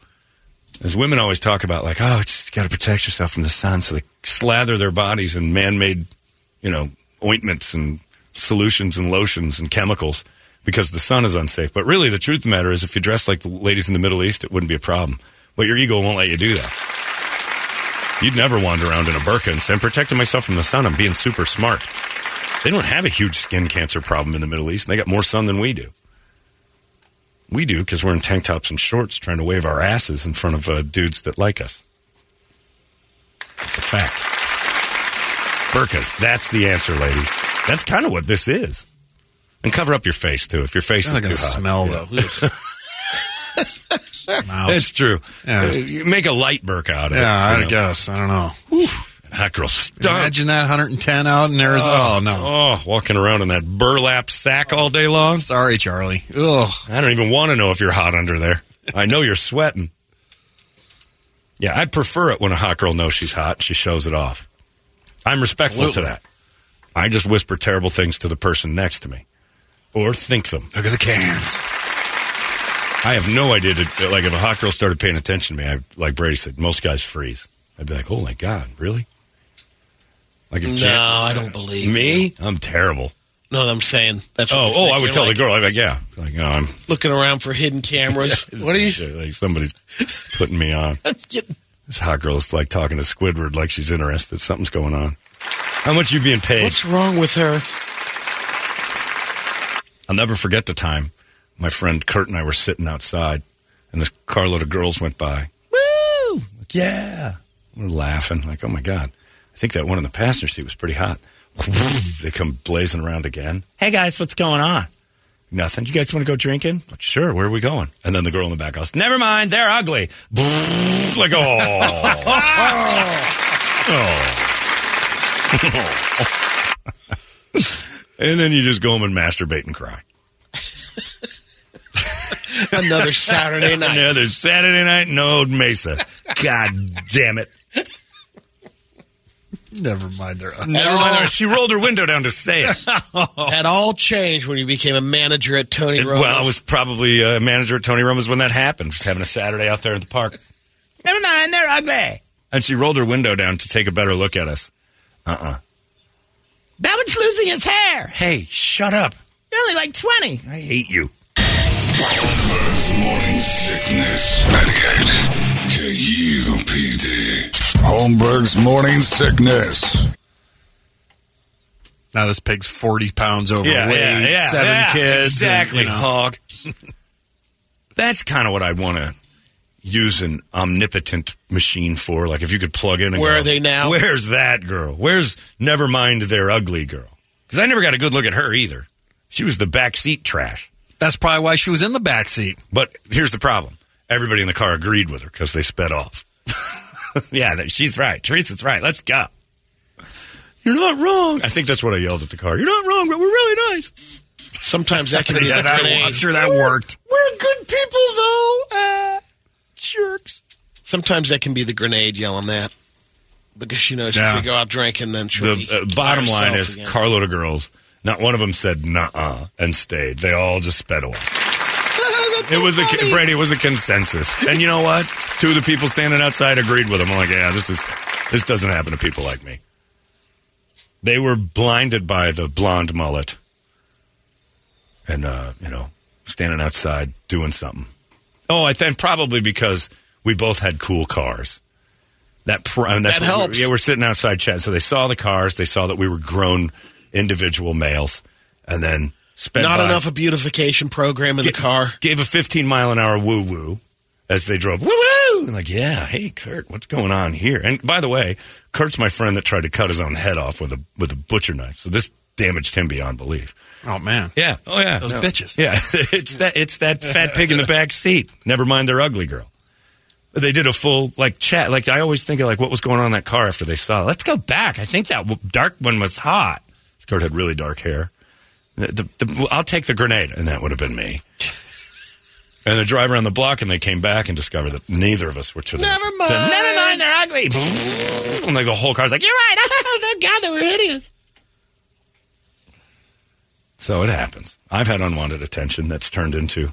Speaker 1: As women always talk about, like, oh, it's got to protect yourself from the sun. So they slather their bodies in man made, you know, ointments and solutions and lotions and chemicals because the sun is unsafe. But really, the truth of the matter is, if you dress like the ladies in the Middle East, it wouldn't be a problem. But your ego won't let you do that. You'd never wander around in a burqa and say, I'm protecting myself from the sun. I'm being super smart. They don't have a huge skin cancer problem in the Middle East, and they got more sun than we do. We do because we're in tank tops and shorts trying to wave our asses in front of uh, dudes that like us. It's a fact. Burkas, that's the answer, ladies. That's kind of what this is. And cover up your face, too, if your face is too hot.
Speaker 5: smell
Speaker 1: Yeah.
Speaker 5: though. Mouth.
Speaker 1: It's true.
Speaker 5: Yeah.
Speaker 1: Uh, make a light burka out of it.
Speaker 5: yeah, I
Speaker 1: know.
Speaker 5: guess. I don't know.
Speaker 1: Hot girl stunk.
Speaker 5: Imagine that 110 out in Arizona. Oh, oh, no.
Speaker 1: Oh, walking around in that burlap sack all day long.
Speaker 5: Sorry, Charlie. Ugh.
Speaker 1: I don't even want to know if you're hot under there. I know you're sweating. Yeah, I'd prefer it when a hot girl knows she's hot. She shows it off. I'm respectful
Speaker 5: Absolutely.
Speaker 1: to that. I just whisper terrible things to the person next to me, or think them.
Speaker 5: Look at the cans.
Speaker 1: I have no idea. To, like if a hot girl started paying attention to me, I, like Brady said, most guys freeze. I'd be like, "Oh my god, really?" Like if
Speaker 4: No,
Speaker 1: Jan-
Speaker 4: I don't believe
Speaker 1: me. I'm terrible.
Speaker 4: No, I'm saying that's. What
Speaker 1: Oh, oh, I would tell
Speaker 4: You're
Speaker 1: the girl. I'd be like, "Yeah, like no, I'm."
Speaker 4: looking around for hidden cameras. what are you?
Speaker 1: Like somebody's putting me on.
Speaker 4: Get-
Speaker 1: This hot girl's like talking to Squidward like she's interested. Something's going on. How much you being paid?
Speaker 4: What's wrong with her?
Speaker 1: I'll never forget the time my friend Kurt and I were sitting outside, and this carload of girls went by. Woo! Like, yeah, we're laughing like, oh my god. I think that one in the passenger seat was pretty hot. they come blazing around again. Hey guys, what's going on? Nothing. You guys want to go drinking? Like, sure. Where are we going? And then the girl in the back goes, "Never mind. They're ugly." like, oh. oh. and then you just go home and masturbate and cry.
Speaker 4: Another Saturday night.
Speaker 1: Another Saturday night in Old Mesa. God damn it.
Speaker 5: Never mind. They're
Speaker 1: Never mind. She rolled her window down to say it.
Speaker 4: That all changed when you became a manager at Tony Roma's.
Speaker 1: Well, I was probably uh, a manager at Tony Roma's when that happened. Just having a Saturday out there in the park. Never mind, they're ugly. And she rolled her window down to take a better look at us. Uh-uh. That one's losing his hair. Hey, shut up. You're only like 20. I hate you.
Speaker 3: Holmberg's morning sickness. 98 KUPD. Holmberg's morning sickness.
Speaker 5: now this pig's forty pounds overweight, seven kids, and,
Speaker 1: Exactly,
Speaker 5: you know.
Speaker 1: hog. That's kind of what I want to use an omnipotent machine for. Like if you could plug in and
Speaker 4: Where
Speaker 1: go,
Speaker 4: are they now?
Speaker 1: Where's that girl? Where's never mind their ugly girl? Because I never got a good look at her either. She was the backseat trash.
Speaker 5: That's probably why she was in the back seat.
Speaker 1: But here's the problem: everybody in the car agreed with her because they sped off. yeah, she's right. Teresa's right. Let's go. You're not wrong. I think that's what I yelled at the car. You're not wrong, but we're really nice.
Speaker 4: Sometimes that can be
Speaker 5: Yeah,
Speaker 4: the
Speaker 5: that,
Speaker 4: grenade.
Speaker 5: I'm sure that worked.
Speaker 1: We're good people, though. Uh, jerks.
Speaker 4: Sometimes that can be the grenade yelling that. Because, you know,
Speaker 5: Yeah.
Speaker 4: if you go out drinking, then she'll be
Speaker 1: The uh, bottom line is
Speaker 4: again.
Speaker 1: carload of girls. Not one of them said "nah" and stayed. They all just sped away. It was a Brady. It was a consensus, and you know what? Two of the people standing outside agreed with him. I'm like, yeah, this is this doesn't happen to people like me. They were blinded by the blonde mullet, and uh, you know, standing outside doing something. Oh, I think probably because we both had cool cars. That pr- and
Speaker 4: That helps.
Speaker 1: Yeah, we're sitting outside chatting. So they saw the cars. They saw that we were grown individual males, and then sped
Speaker 4: Not
Speaker 1: by,
Speaker 4: enough a beautification program in the car.
Speaker 1: Gave a 15 mile an hour woo woo as they drove. Woo woo! Like, yeah, hey Kurt, what's going on here? And by the way, Kurt's my friend that tried to cut his own head off with a with a butcher knife. So this damaged him beyond belief.
Speaker 5: Oh man,
Speaker 1: Yeah. Oh yeah.
Speaker 5: those bitches.
Speaker 1: Yeah, it's that it's that fat pig in the back seat. Never mind their ugly girl. They did a full like chat. Like I always think of like what was going on in that car after they saw. it. Let's go back. I think that dark one was hot. Kurt had really dark hair. The, the, I'll take the grenade, and that would have been me. And they drive around the block, and they came back and discovered that neither of us were to the.
Speaker 4: Never mind.
Speaker 1: said, Never mind, they're ugly. And like the whole car's like, you're right. Oh, God, they were idiots. So it happens. I've had unwanted attention that's turned into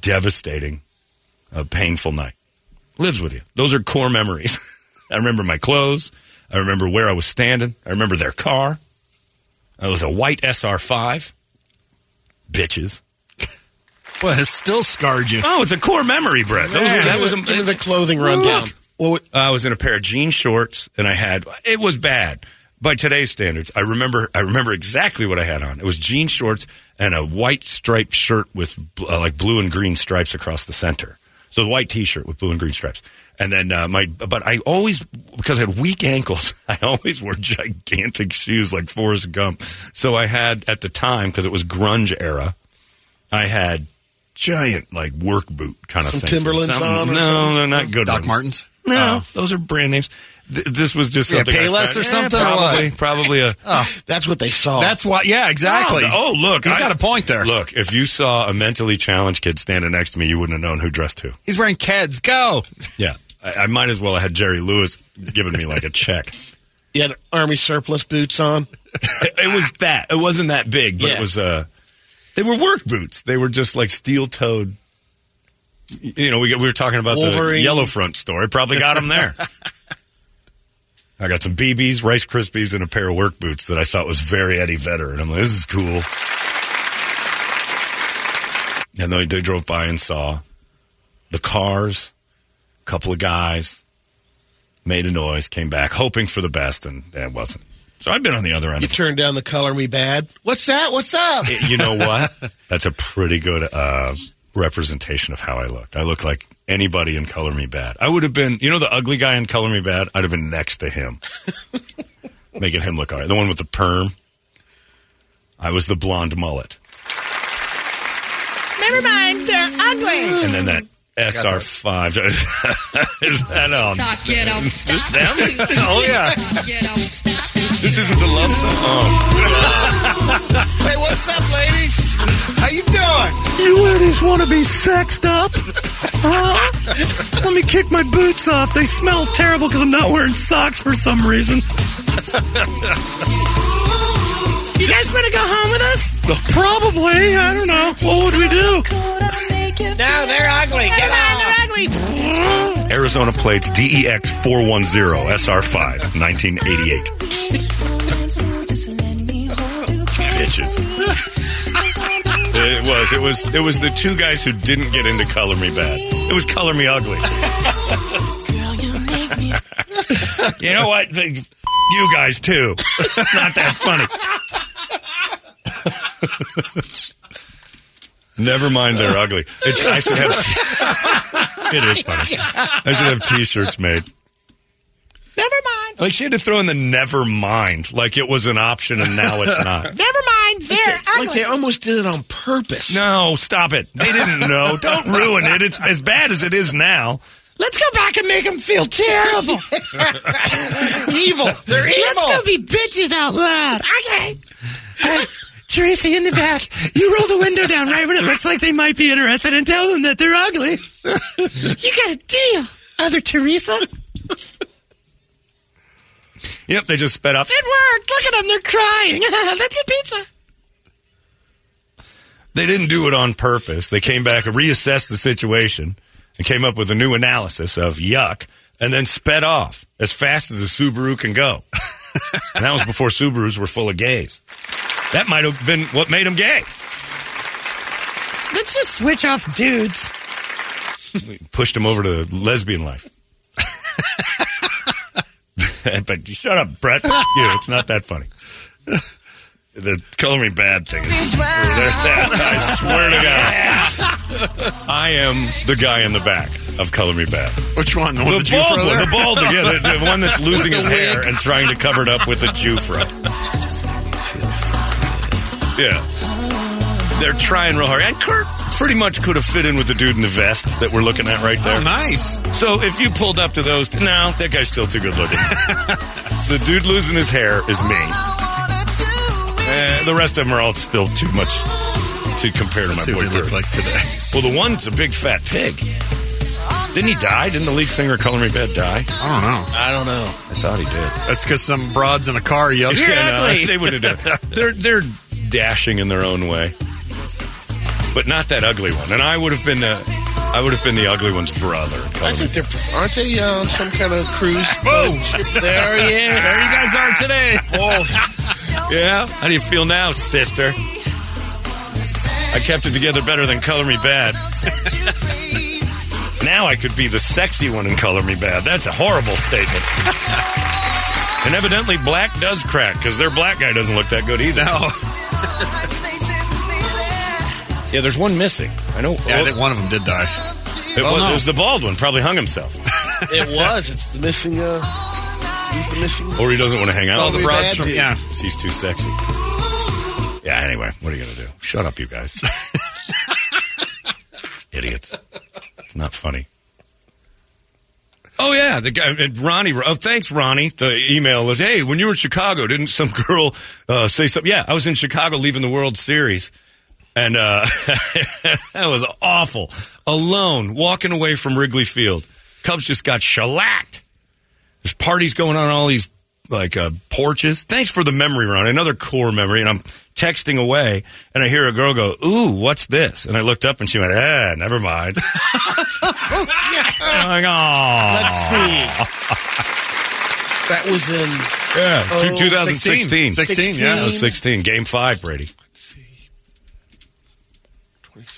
Speaker 1: devastating, a painful night. Lives with you. Those are core memories. I remember my clothes. I remember where I was standing. I remember their car. It was a white SR5. Bitches.
Speaker 5: Well, it still scarred you.
Speaker 1: Oh, it's a core memory, Brett. Those were, that was a,
Speaker 4: Give me the clothing rundown.
Speaker 1: Look.
Speaker 4: Well,
Speaker 1: I was in a pair of jean shorts, and I had it was bad by today's standards. I remember I remember exactly what I had on. It was jean shorts and a white striped shirt with uh, like blue and green stripes across the center. So the white T-shirt with blue and green stripes, and then uh, my. But I always because I had weak ankles, I always wore gigantic shoes like Forrest Gump. So I had at the time because it was grunge era, I had giant like work boot kind of
Speaker 4: Some
Speaker 1: things.
Speaker 4: Timberlands
Speaker 1: Something-
Speaker 4: on
Speaker 1: No,
Speaker 4: something?
Speaker 1: they're not good.
Speaker 5: Doc
Speaker 1: ones.
Speaker 5: Martens.
Speaker 1: No,
Speaker 5: Oh.
Speaker 1: those are brand names. Th- this was just
Speaker 5: Yeah,
Speaker 1: something. I
Speaker 5: Payless or something, or
Speaker 1: Probably, probably a.
Speaker 4: that's what they saw.
Speaker 5: That's why. Yeah, exactly.
Speaker 1: Oh, look,
Speaker 5: He's
Speaker 1: I-
Speaker 5: got a point there.
Speaker 1: Look, if you saw a mentally challenged kid standing next to me, you wouldn't have known who dressed who.
Speaker 5: He's wearing Keds. Go.
Speaker 1: Yeah, I, I might as well have had Jerry Lewis giving me like a check.
Speaker 4: you had army surplus boots on.
Speaker 1: it, it was that. It wasn't that big, but
Speaker 4: Yeah.
Speaker 1: it was. Uh, they were work boots. They were just like steel toed. You know, we, we were talking about the Yellow Front store. Probably got them there. I got some BBs, Rice Krispies, and a pair of work boots that I thought was very Eddie Vedder. And I'm like, this is cool. And then they drove by and saw the cars, a couple of guys, made a noise, came back, hoping for the best, and it wasn't. So I've been on the other end
Speaker 4: You
Speaker 1: of it.
Speaker 4: turned down the Color Me Badd. What's that? What's up?
Speaker 1: You know what? That's a pretty good uh, representation of how I looked. I look like anybody in Color Me Badd. I would have been, you know, the ugly guy in Color Me Badd. I'd have been next to him. making him look all right. The one with the perm. I was the blonde mullet.
Speaker 4: Never mind, they're ugly.
Speaker 1: And then that SR5. Is that um, on?
Speaker 7: Talk, you don't
Speaker 1: Is this
Speaker 7: stop.
Speaker 1: them? Oh, yeah.
Speaker 7: You don't stop.
Speaker 1: This isn't the love song. Oh.
Speaker 4: Hey, what's up, ladies?
Speaker 6: How you doing? You ladies want to be sexed up? Huh? Let me kick my boots off. They smell terrible because I'm not wearing socks for some reason. You guys want to go home with us? Probably. I don't know. What would we do?
Speaker 4: No, they're ugly. Get out. They're ugly.
Speaker 1: Arizona plates E DEX 410 SR5, 1988. Bitches. It was. It was. It was the two guys who didn't get into Color Me Badd. It was Color Me Ugly. you know what? You guys too. It's not that funny. Never mind, they're ugly. It's, I should have. it is funny. I should have T-shirts made.
Speaker 4: Never mind.
Speaker 1: Like she had to throw in the never mind, like it was an option, and now it's not.
Speaker 4: Never mind. They're ugly. Like they almost did it on purpose.
Speaker 1: No, stop it. They didn't know. Don't ruin it. It's as bad as it is now.
Speaker 6: Let's go back and make them feel terrible.
Speaker 4: evil. They're evil.
Speaker 6: Let's go be bitches out loud. Okay. Uh, Teresa, in the back, you roll the window down right when it looks like they might be interested and tell them that they're ugly. you got a deal, other Teresa.
Speaker 1: Yep, they just sped off.
Speaker 6: It worked. Look at them. They're crying. Let's get pizza.
Speaker 1: They didn't do it on purpose. They came back and reassessed the situation and came up with a new analysis of yuck and then sped off as fast as a Subaru can go. and that was before Subarus were full of gays. That might have been what made them gay.
Speaker 6: Let's just switch off dudes.
Speaker 1: We pushed them over to lesbian life. but shut up, Brett. You. It's not that funny. The Color Me Badd thing. I swear to God, I am the guy in the back of Color Me Badd.
Speaker 5: Which one? The
Speaker 1: The
Speaker 5: one with the
Speaker 1: bald one, the bald, yeah, the, the one that's losing his
Speaker 4: the
Speaker 1: hair and trying to cover it up with a Jewfro. Yeah, they're trying real hard, and Kurt pretty much could have fit in with the dude in the vest that we're looking at right there.
Speaker 5: Oh, nice.
Speaker 1: So if you pulled up to those, no, that guy's still too good looking. the dude losing his hair is me. Eh, the rest of them are all still too much to compare to
Speaker 5: Let's see
Speaker 1: my boy
Speaker 5: what they look like today.
Speaker 1: Well, the one's a big fat pig. Didn't he die? Didn't the lead singer of Color Me Badd die?
Speaker 5: I don't know.
Speaker 4: I don't know.
Speaker 1: I thought he did.
Speaker 5: That's because some broads in a car yelled, "You're
Speaker 1: Yeah, no, they wouldn't have done. it. They're they're dashing in their own way, but not that ugly one. And I would have been the I would have been the ugly one's brother. in Color
Speaker 4: I think they're aren't they uh, some kind of cruise? Whoa! There he is.
Speaker 5: there you guys are today.
Speaker 4: Oh,
Speaker 1: Yeah. How do you feel now, sister? I kept it together better than Color Me Badd. now I could be the sexy one in Color Me Badd. That's a horrible statement. and evidently, black does crack because their black guy doesn't look that good either.
Speaker 5: No.
Speaker 1: Yeah, there's one missing. I know.
Speaker 5: Yeah, I think one of them did die.
Speaker 1: it,
Speaker 5: well,
Speaker 1: was,
Speaker 5: no.
Speaker 1: it was the bald one. Probably hung himself,
Speaker 4: it was. It's the missing. Uh, he's the missing.
Speaker 1: or he doesn't want to hang out
Speaker 4: All
Speaker 1: with
Speaker 4: the
Speaker 1: the
Speaker 4: broads
Speaker 1: broads
Speaker 4: from-
Speaker 1: from.
Speaker 5: Yeah.
Speaker 1: He's too sexy. Yeah. Anyway, what are you gonna do? Shut up, you guys. Idiots. It's not funny. Oh yeah, the guy and Ronnie. Oh, thanks, Ronnie. The email was, "Hey, when you were in Chicago, didn't some girl uh, say something?" Yeah, I was in Chicago leaving the World Series, and uh, that was awful. Alone, walking away from Wrigley Field, Cubs just got shellacked. There's parties going on, all these like uh, porches. Thanks for the memory, Ron. Another core memory, and I'm texting away, and I hear a girl go, "Ooh, what's this?" And I looked up, and she went, "Ah, never mind." I'm like, "Aw."
Speaker 4: Let's see. That was in.
Speaker 1: Yeah,
Speaker 4: Oh,
Speaker 1: 2016.
Speaker 5: 16, yeah.
Speaker 1: That was 16. Game five, Brady.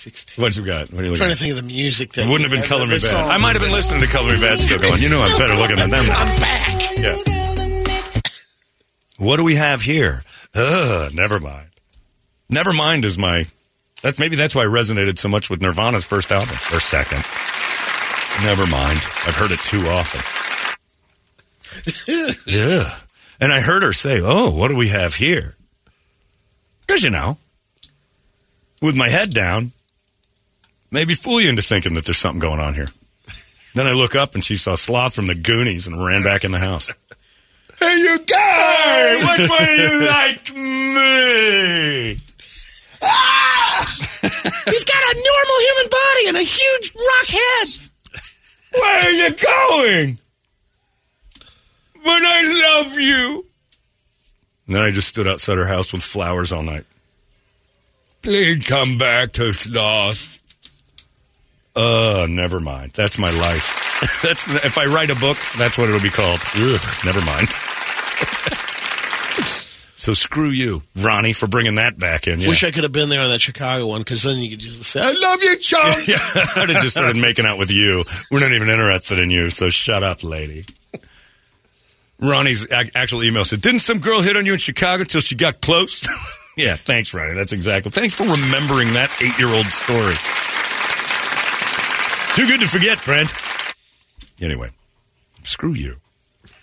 Speaker 4: 2016.
Speaker 1: What you got? What are you
Speaker 4: I'm trying
Speaker 1: at?
Speaker 4: to think of the music. That
Speaker 1: It wouldn't have been Color Me Badd.
Speaker 4: song.
Speaker 1: I might have been listening to Color Me Badd still going, you know I'm better looking than them.
Speaker 4: I'm back.
Speaker 1: Yeah. What do we have here? Ugh, never mind. Never mind is my. That's maybe that's why I resonated so much with Nirvana's first album or second. Never mind. I've heard it too often. yeah. And I heard her say, Oh, what do we have here? Because, you know, with my head down, maybe fool you into thinking that there's something going on here. Then I look up and she saw Sloth from the Goonies and ran back in the house. Hey, you guys! Which one do you like me? Ah!
Speaker 6: He's got a normal human body and a huge rock head.
Speaker 1: Where are you going? But I love you. And then I just stood outside her house with flowers all night. Please come back to Sloth. Uh, never mind. That's my life. that's if I write a book, that's what it'll be called. Ugh, never mind. so screw you, Ronnie, for bringing that back in. Yeah.
Speaker 4: Wish I could have been there on that Chicago one because then you could just say, "I love you, chunk."
Speaker 1: yeah, I'd have just started making out with you. We're not even interested in you, so shut up, lady. Ronnie's ac- actual email said, "Didn't some girl hit on you in Chicago until she got close?" yeah, thanks, Ronnie. That's exactly. Thanks for remembering that eight-year-old story. Too good to forget, friend. Anyway, screw you.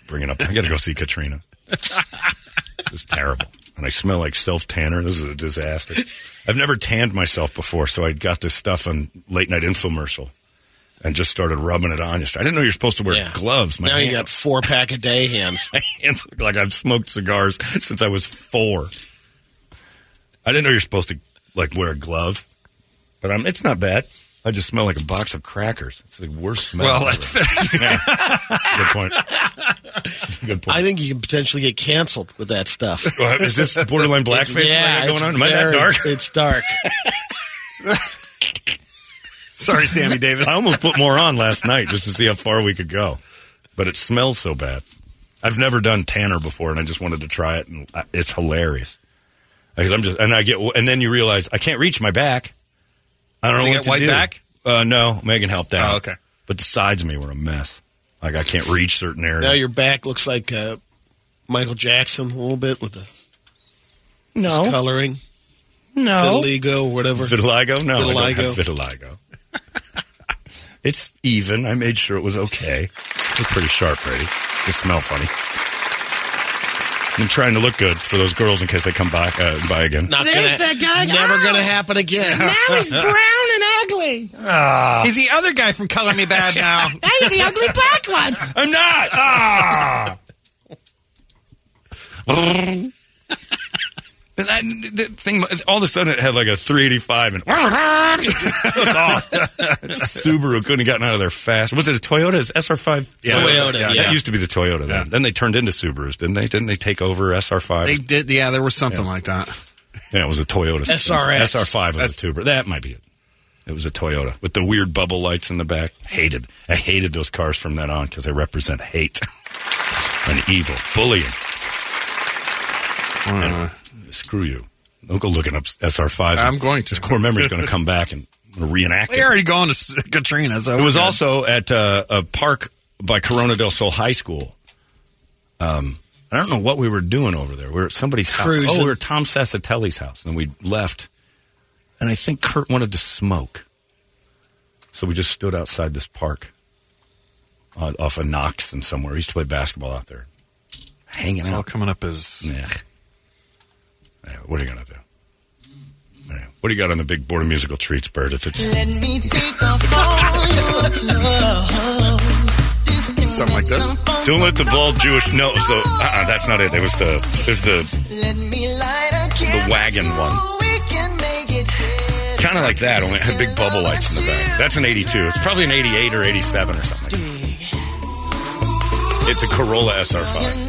Speaker 1: Bring it up. I got to go see Katrina. this is terrible. And I smell like self tanner. This is a disaster. I've never tanned myself before, so I got this stuff on late night infomercial and just started rubbing it on. I didn't know you're supposed to wear
Speaker 4: Yeah.
Speaker 1: gloves. My
Speaker 4: now you got four pack a day hands.
Speaker 1: my hands look like I've smoked cigars since I was four. I didn't know you're supposed to like wear a glove, but I'm, it's not bad. I just smell like a box of crackers. It's the worst smell.
Speaker 5: Well,
Speaker 1: ever.
Speaker 5: that's
Speaker 1: Yeah. Good point. Good point.
Speaker 4: I think you can potentially get canceled with that stuff.
Speaker 1: Well, is this borderline blackface
Speaker 4: yeah,
Speaker 1: going
Speaker 4: it's
Speaker 1: on? Am I that dark?
Speaker 4: It's dark.
Speaker 5: sorry, Sammy Davis.
Speaker 1: I almost put more on last night just to see how far we could go, but it smells so bad. I've never done tanner before, and I just wanted to try it, and it's hilarious. Because I'm just, and I get, and then you realize I can't reach my back. I don't know
Speaker 5: You
Speaker 1: what
Speaker 5: got
Speaker 1: to
Speaker 5: white
Speaker 1: do.
Speaker 5: back?
Speaker 1: Uh, no, Megan helped out.
Speaker 5: Oh, okay.
Speaker 1: but the sides of me were a mess. Like I can't reach certain areas.
Speaker 4: now your back looks like uh, Michael Jackson a little bit with the
Speaker 1: no,
Speaker 4: coloring,
Speaker 1: no,
Speaker 4: vitiligo, or whatever.
Speaker 1: Vitiligo? No, I don't have
Speaker 4: Vitiligo.
Speaker 1: vitiligo. it's even. I made sure it was okay. It's pretty sharp, Brady. Just smell funny. I'm trying to look good for those girls in case they come back uh, by again.
Speaker 4: Not
Speaker 6: There's
Speaker 4: gonna,
Speaker 6: that guy.
Speaker 4: Never
Speaker 6: Oh.
Speaker 4: gonna happen again.
Speaker 6: Now he's brown and ugly.
Speaker 5: He's the other guy from Color Me Badd now.
Speaker 6: Now you're the ugly black one.
Speaker 1: I'm not. Ah. And that, the thing, all of a sudden, it had like a 385 and Subaru couldn't have gotten out of there fast. Was it a Toyota? Is SR5?
Speaker 5: Yeah.
Speaker 4: Toyota,
Speaker 1: Yeah,
Speaker 4: yeah.
Speaker 1: that used to be the Toyota. Then,
Speaker 5: Yeah.
Speaker 1: then they turned into Subarus, didn't they? Didn't they take over SR5?
Speaker 5: They did, yeah. There was something like that.
Speaker 1: yeah, it was a Toyota.
Speaker 4: SRX.
Speaker 1: SR5 was a tuber. That might be it. It was a Toyota with the weird bubble lights in the back. Hated. I hated those cars from then on because they represent hate and evil, bullying. Anyway, screw you. Don't go looking up SR5.
Speaker 5: I'm going to.
Speaker 1: This core memory is going to come back and reenact
Speaker 5: They already gone to Katrina. So
Speaker 1: It was
Speaker 5: good.
Speaker 1: also at uh, a park by Corona del Sol High School. Um, I don't know what we were doing over there. We were at somebody's house. Oh, we were at Tom Sassatelli's house. And we left. And I think Kurt wanted to smoke. So we just stood outside this park uh, off of Knox and somewhere. He used to play basketball out there. Hanging
Speaker 5: It's all
Speaker 1: out.
Speaker 5: coming up as
Speaker 1: Yeah. Yeah, what are you going to do? Yeah. What do you got on the big board of musical treats, Bird? If it's
Speaker 7: Let me take off all your clothes.
Speaker 5: Something like this?
Speaker 1: Don't let the bald Jewish. No, so uh-uh, that's not it. It was the it was the
Speaker 7: Let me light a candle
Speaker 1: wagon one.
Speaker 7: we can make it better.
Speaker 1: kind of like that. Only it had big bubble lights in the back. That's an '82. It's probably an '88 or '87 or something. It's a Corolla SR5.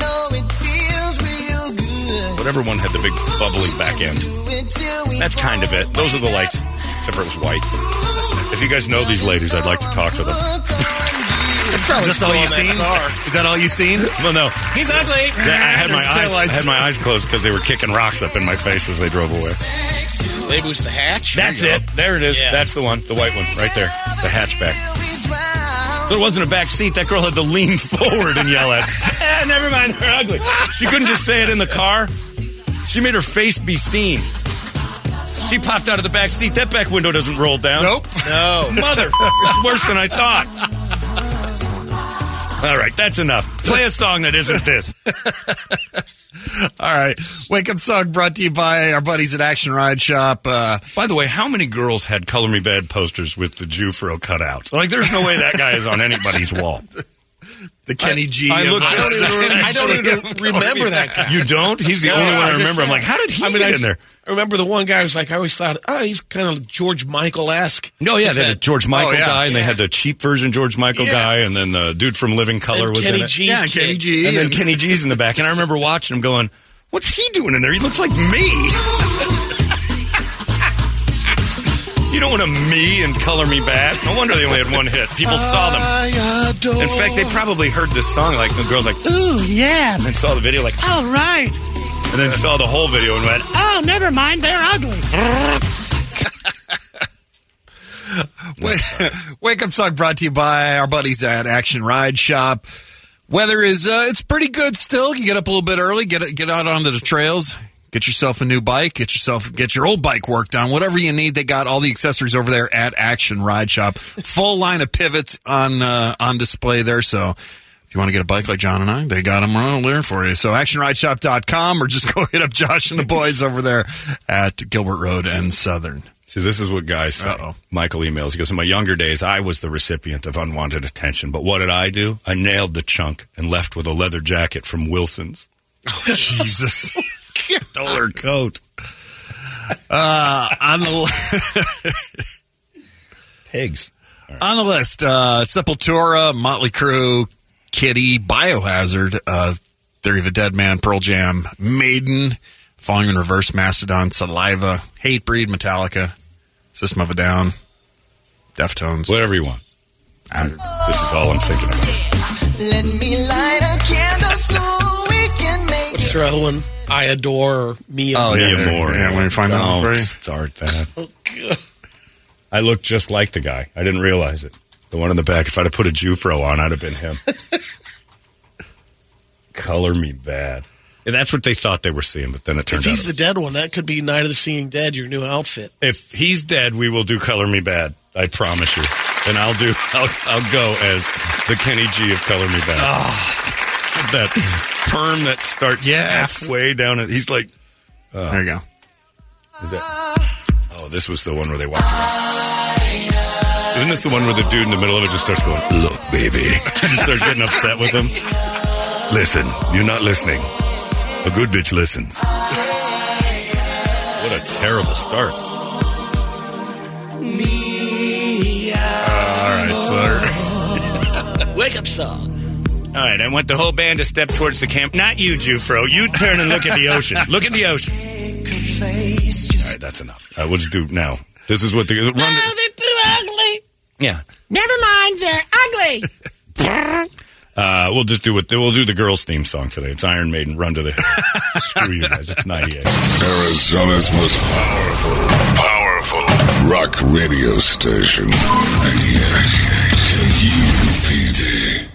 Speaker 1: Whatever one had the big bubbly back end.
Speaker 7: Do it till we
Speaker 1: That's kind of it. Those are the lights, except for it was white. If you guys know these ladies, I'd like to talk to them.
Speaker 5: Is this all you seen? Is that all you seen?
Speaker 1: Well, no,
Speaker 5: He's ugly.
Speaker 1: I had my eyes. I had my eyes closed because they were kicking rocks up in my face as they drove away.
Speaker 4: They boost the hatch.
Speaker 1: That's it. There it is.
Speaker 4: Yeah.
Speaker 1: That's the one. The white one right there. The hatchback. There wasn't a back seat. That girl had to lean forward and yell at. eh, never mind. They're ugly. She couldn't just say it in the car. She made her face be seen. She popped out of the back seat. That back window doesn't roll down.
Speaker 5: Nope.
Speaker 4: No.
Speaker 1: Mother, it's worse than I thought. All right, that's enough. Play a song that isn't this.
Speaker 5: All right. Wake up song brought to you by our buddies at Action Ride Shop. Uh,
Speaker 1: By the way, how many girls had "Color Me Badd" posters with the Jewfro cutouts? Like, there's no way that guy is on anybody's wall.
Speaker 5: the Kenny G.
Speaker 1: I looked-
Speaker 4: I don't even, I don't even remember that guy.
Speaker 1: You don't? He's the
Speaker 4: No,
Speaker 1: only one I
Speaker 4: just-
Speaker 1: remember. I'm like, how did he
Speaker 4: I mean,
Speaker 1: get
Speaker 4: I
Speaker 1: in there?
Speaker 4: I remember the one guy who was like, I always thought, oh, he's kind of George Michael esque.
Speaker 1: No, yeah, they had a George oh, Michael
Speaker 5: Oh, yeah.
Speaker 1: guy, and they had the cheap version George Michael
Speaker 4: Yeah.
Speaker 1: guy, and then the dude from Living Color
Speaker 4: And
Speaker 1: was
Speaker 4: Kenny
Speaker 1: in it.
Speaker 4: G's
Speaker 5: yeah,
Speaker 4: kid.
Speaker 5: Kenny G.
Speaker 1: and then Kenny G's in the back. And I remember watching him going, What's he doing in there? He looks like me. You don't want a me and Color Me Badd. No wonder they only had one hit. People saw them.
Speaker 4: Adore.
Speaker 1: In fact, they probably heard this song like the girl's like,
Speaker 6: Ooh, yeah.
Speaker 1: and then saw the video like,
Speaker 6: All right.
Speaker 1: and then saw the whole video and went,
Speaker 6: Oh, never mind. They're ugly.
Speaker 5: Wake, Wake up song brought to you by our buddies at Action Ride Shop. Weather is uh, it's pretty good still. You get up a little bit early, get get out onto the trails, get yourself a new bike, get yourself get your old bike worked on. Whatever you need, they got all the accessories over there at Action Ride Shop. Full line of pivots on uh, on display there. So if you want to get a bike like John and I, they got them right there for you. So actionrideshop.com or just go hit up Josh and the boys over there at Gilbert Road and Southern.
Speaker 1: See, this is what guys say.
Speaker 5: Uh-oh.
Speaker 1: Michael emails. He goes, In my younger days, I was the recipient of unwanted attention. But what did I do? I nailed the chunk and left with a leather jacket from Wilson's.
Speaker 5: Oh, Jesus.
Speaker 1: Stole her coat.
Speaker 5: Uh, on the
Speaker 1: Pigs.
Speaker 5: on the list, uh, Sepultura, Motley Crue, Kittie, Biohazard, uh, Theory of a Deadman, Pearl Jam, Maiden, Falling in Reverse, Mastodon, Saliva, Hatebreed, Metallica, System of a Down, Deftones.
Speaker 1: Whatever you want. this is all I'm thinking about.
Speaker 4: What's
Speaker 7: it.
Speaker 4: your other one? I adore or Mia.
Speaker 5: Oh, yeah.
Speaker 1: Mia
Speaker 5: there-
Speaker 1: Moore.
Speaker 5: yeah, let me find that one for you.
Speaker 1: start that.
Speaker 4: Oh, God.
Speaker 1: I look just like the guy. I didn't realize it. The one in the back. If I'd have put a Jewfro on, I'd have been him. Color Me Badd. Yeah, that's what they thought they were seeing, but then it turned out.
Speaker 4: If he's
Speaker 1: out.
Speaker 4: the dead one, that could be Night of the Seeing Dead, your new outfit.
Speaker 1: if he's dead, we will do Color Me Badd. I promise you. And I'll do. I'll, I'll go as the Kenny G of Color Me Badd. Ah. That perm that starts
Speaker 5: Yes.
Speaker 1: halfway down. It. He's like, uh,
Speaker 5: there you go.
Speaker 1: is that? Oh, this was the one where they walked. around. Isn't this the one where the dude in the middle of it just starts going, "Look, baby," just starts getting upset with him? Listen, you're not listening. A good bitch listens. What a terrible start.
Speaker 5: All right, so
Speaker 4: Wake up song.
Speaker 1: All right, I want the whole band to step towards the camp. Not you, Jewfro. You turn and look at the ocean. Look at the ocean. All right, that's enough. Uh, we'll just do now. This is what the run.
Speaker 6: Oh, they're too ugly.
Speaker 1: yeah,
Speaker 6: Never mind. They're ugly.
Speaker 1: uh, we'll just do it. We'll do the girls' theme song today. It's Iron Maiden. Run to the. Screw you guys. It's ninety eight.
Speaker 3: Arizona's most powerful, powerful rock radio station.